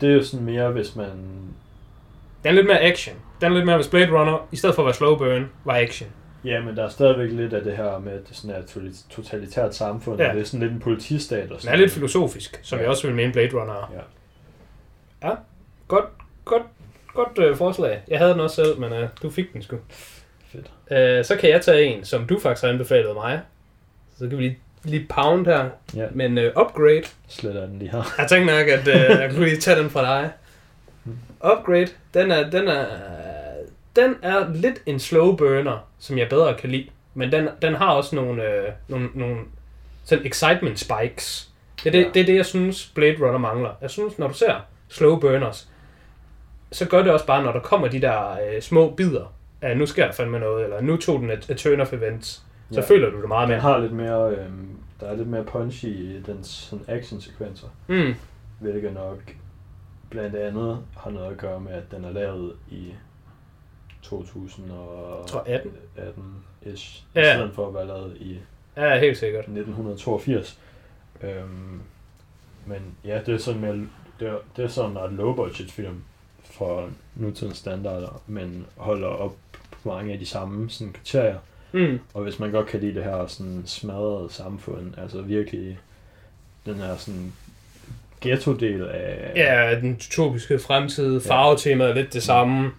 det er jo sådan mere, hvis man... Den er lidt mere action. Den er lidt mere, hvis Blade Runner, i stedet for at være slow burn, var action. Ja, men der er stadigvæk lidt af det her med, at det sådan er et totali- totalitært samfund, Ja. ja. og det er sådan lidt en politistat og Den sådan er lidt filosofisk, som Ja. jeg også vil mene Blade Runner er. Ja. Godt, godt, godt øh, forslag. Jeg havde den også selv, men øh, du fik den sgu. Fedt. Øh, så kan jeg tage en, som du faktisk har anbefalet mig. Så kan vi lige lige pound her, Ja, men uh, Upgrade, slet den lige her. jeg tænkte nok, at uh, jeg kunne lige tage den fra dig. Upgrade, den er, den er, den er lidt en slow burner, som jeg bedre kan lide. Men den, den har også nogle, øh, nogle, nogle sådan excitement spikes. Det er det, Ja. det er det, jeg synes Blade Runner mangler. Jeg synes, når du ser slow burners, så gør det også bare, når der kommer de der øh, små bidder, at nu sker der fandme noget, eller nu tog den et, et turn of events, så Ja. føler du det meget Den mere. har lidt mere, øhm, der er lidt mere punch i dens sådan action-sekvenser, Mm. hvilket nok blandt andet har noget at gøre med, at den er lavet i 2000 og Jeg tror 18. 18-ish, Ja. i stedet for at være lavet i Ja, helt sikkert. 1982. Øhm, men ja, det er sådan mere, det er, det er sådan en low budget film for nutidens standarder, men holder op på mange af de samme sådan, kriterier. Mm. Og hvis man godt kan lide det her sådan smadrede samfund, altså virkelig den her sådan ghetto-del af... Ja, den utopiske fremtid, farvetemaet er lidt det samme.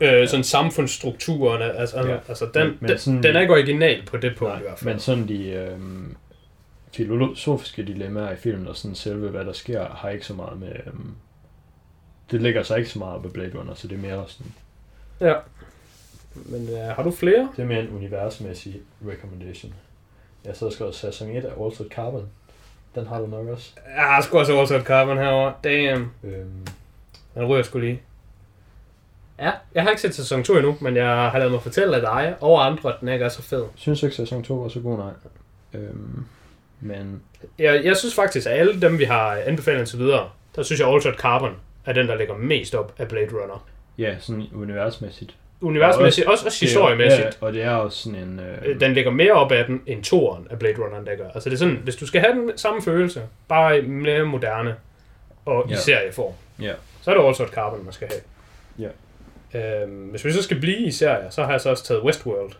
Øh, sådan samfundsstrukturerne, altså, Ja. altså den, Men- men den, sådan- den er ikke original på det punkt Nej, i hvert fald. men sådan de øhm, filosofiske dilemmaer i filmen og sådan selve hvad der sker, har ikke så meget med... Øhm, det lægger sig ikke så meget ved Blade Runner, så det er mere sådan... Ja. Men øh, har du flere? Det er mere en universmæssig recommendation. Jeg så skrevet sæson 1 af Altered Carbon. Den har du nok også. Jeg har sgu også oversat Carbon herovre. Damn. Øhm, Den ryger sgu lige. Ja, jeg har ikke set sæson 2 endnu, men jeg har lavet mig fortælle af dig og andre, at den ikke er så fed. synes ikke sæson 2 var så god, nej. Øhm, men Jeg, jeg synes faktisk, at alle dem, vi har anbefalet indtil videre, der synes jeg Altered Carbon er den, der ligger mest op af Blade Runner. ja, sådan universmæssigt. Universmæssigt, også, også historiemæssigt. Ja, og det er også sådan en... Øh, Øh, den ligger mere op ad den end toeren af Blade Runner, der gør. Altså det er sådan, hvis du skal have den samme følelse, bare mere moderne og i Ja. serieform, Ja. så er det også et Carbon, man skal have. Øhm, hvis vi så skal blive i serier, så har jeg så også taget Westworld.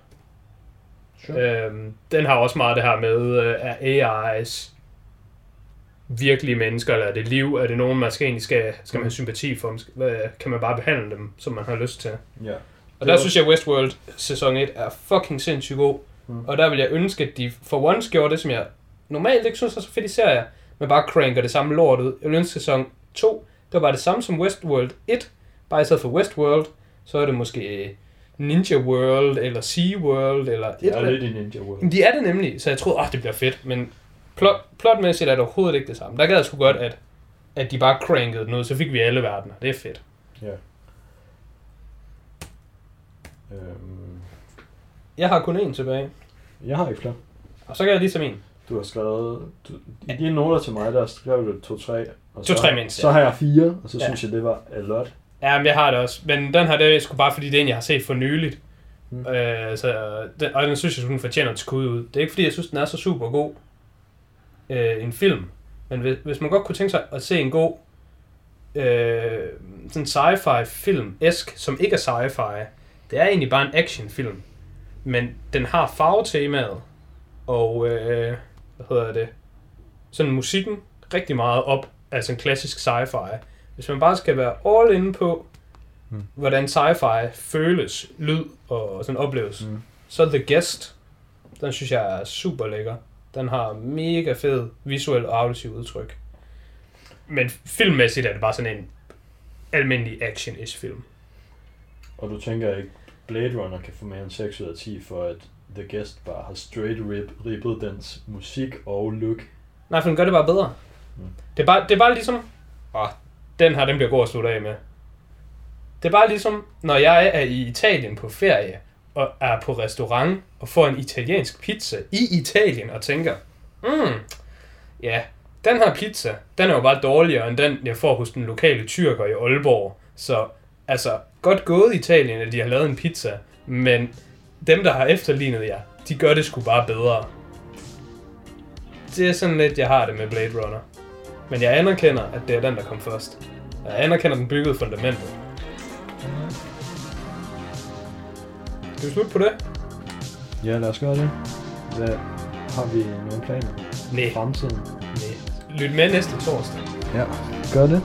Sure. Øhm, den har også meget det her med, øh, er AI's virkelige mennesker, eller er det liv? Er det nogen, man skal egentlig skal, skal man have sympati for? Hvad- Kan man bare behandle dem, som man har lyst til? ja. Og der synes jeg, Westworld sæson 1 er fucking sindssygt god. Mm. Mm. Og der vil jeg ønske, at de for once gjorde det, som jeg normalt ikke synes er så fedt i serier, men bare cranker det samme lort ud. Jeg vil ønske sæson 2, det var bare det samme som Westworld 1, bare i stedet for Westworld, så er det måske Ninja World, eller Sea World, eller Det er eller- lidt i Ninja World. Jamen, de er det nemlig, så jeg troede, at det bliver fedt, men plot, plotmæssigt er det overhovedet ikke det samme. Der gad jeg sgu godt, at, at de bare crankede den ud, så fik vi alle verdener. Det er fedt. Ja. Øhm, Jeg har kun én tilbage, jeg har ikke flere. og så kan jeg lige tage min. Du har skrevet... Du, I dine noter til mig, der skrev du to-tre. Og så, To-tre mindst, ja. Så har jeg fire, og så Ja. synes jeg, det var a lot. Ja, men jeg har det også. Men den her, det er sgu bare fordi, det er en, jeg har set for nyligt. Mm. Øh, så den, og den synes jeg, den fortjener et skud ud. Det er ikke fordi, jeg synes, den er så super god. Øh, en film. Men hvis, hvis man godt kunne tænke sig at se en god øh, sådan sci-fi film esk som ikke er sci-fi, det er egentlig bare en actionfilm. Men den har farvetemaet, og øh, hvad hedder det, sådan musikken rigtig meget op af sådan klassisk sci-fi. Hvis man bare skal være all in på, Mm. hvordan sci-fi føles, lyd og sådan opleves, Mm. så The Guest, den synes jeg er super lækker. Den har mega fed visuel og auditiv udtryk. Men filmmæssigt er det bare sådan en almindelig action-ish film. Og du tænker ikke, Blade Runner kan få mere end 6 ud af 10, for at The Guest bare har straight rip, rippet dens musik og look. Nej, for den gør det bare bedre. Mm. Det, er bare, det er bare ligesom... Åh, den her, den bliver god at slutte af med. Det er bare ligesom, når jeg er i Italien på ferie, og er på restaurant, og får en italiensk pizza i Italien, og tænker, mm, ja, den her pizza, den er jo bare dårligere, end den, jeg får hos den lokale tyrker i Aalborg. Så, altså, godt gået Italien, at de har lavet en pizza, men dem, der har efterlignet jer, de gør det sgu bare bedre. Det er sådan lidt, jeg har det med Blade Runner. Men jeg anerkender, at det er den, der kom først. Jeg anerkender den byggede fundamentet. Skal vi slutte på det? Ja, lad os gøre det. Hvad, har vi nogle planer? Nej. Fremtiden? Nej. Lyt med næste torsdag. Ja, gør det.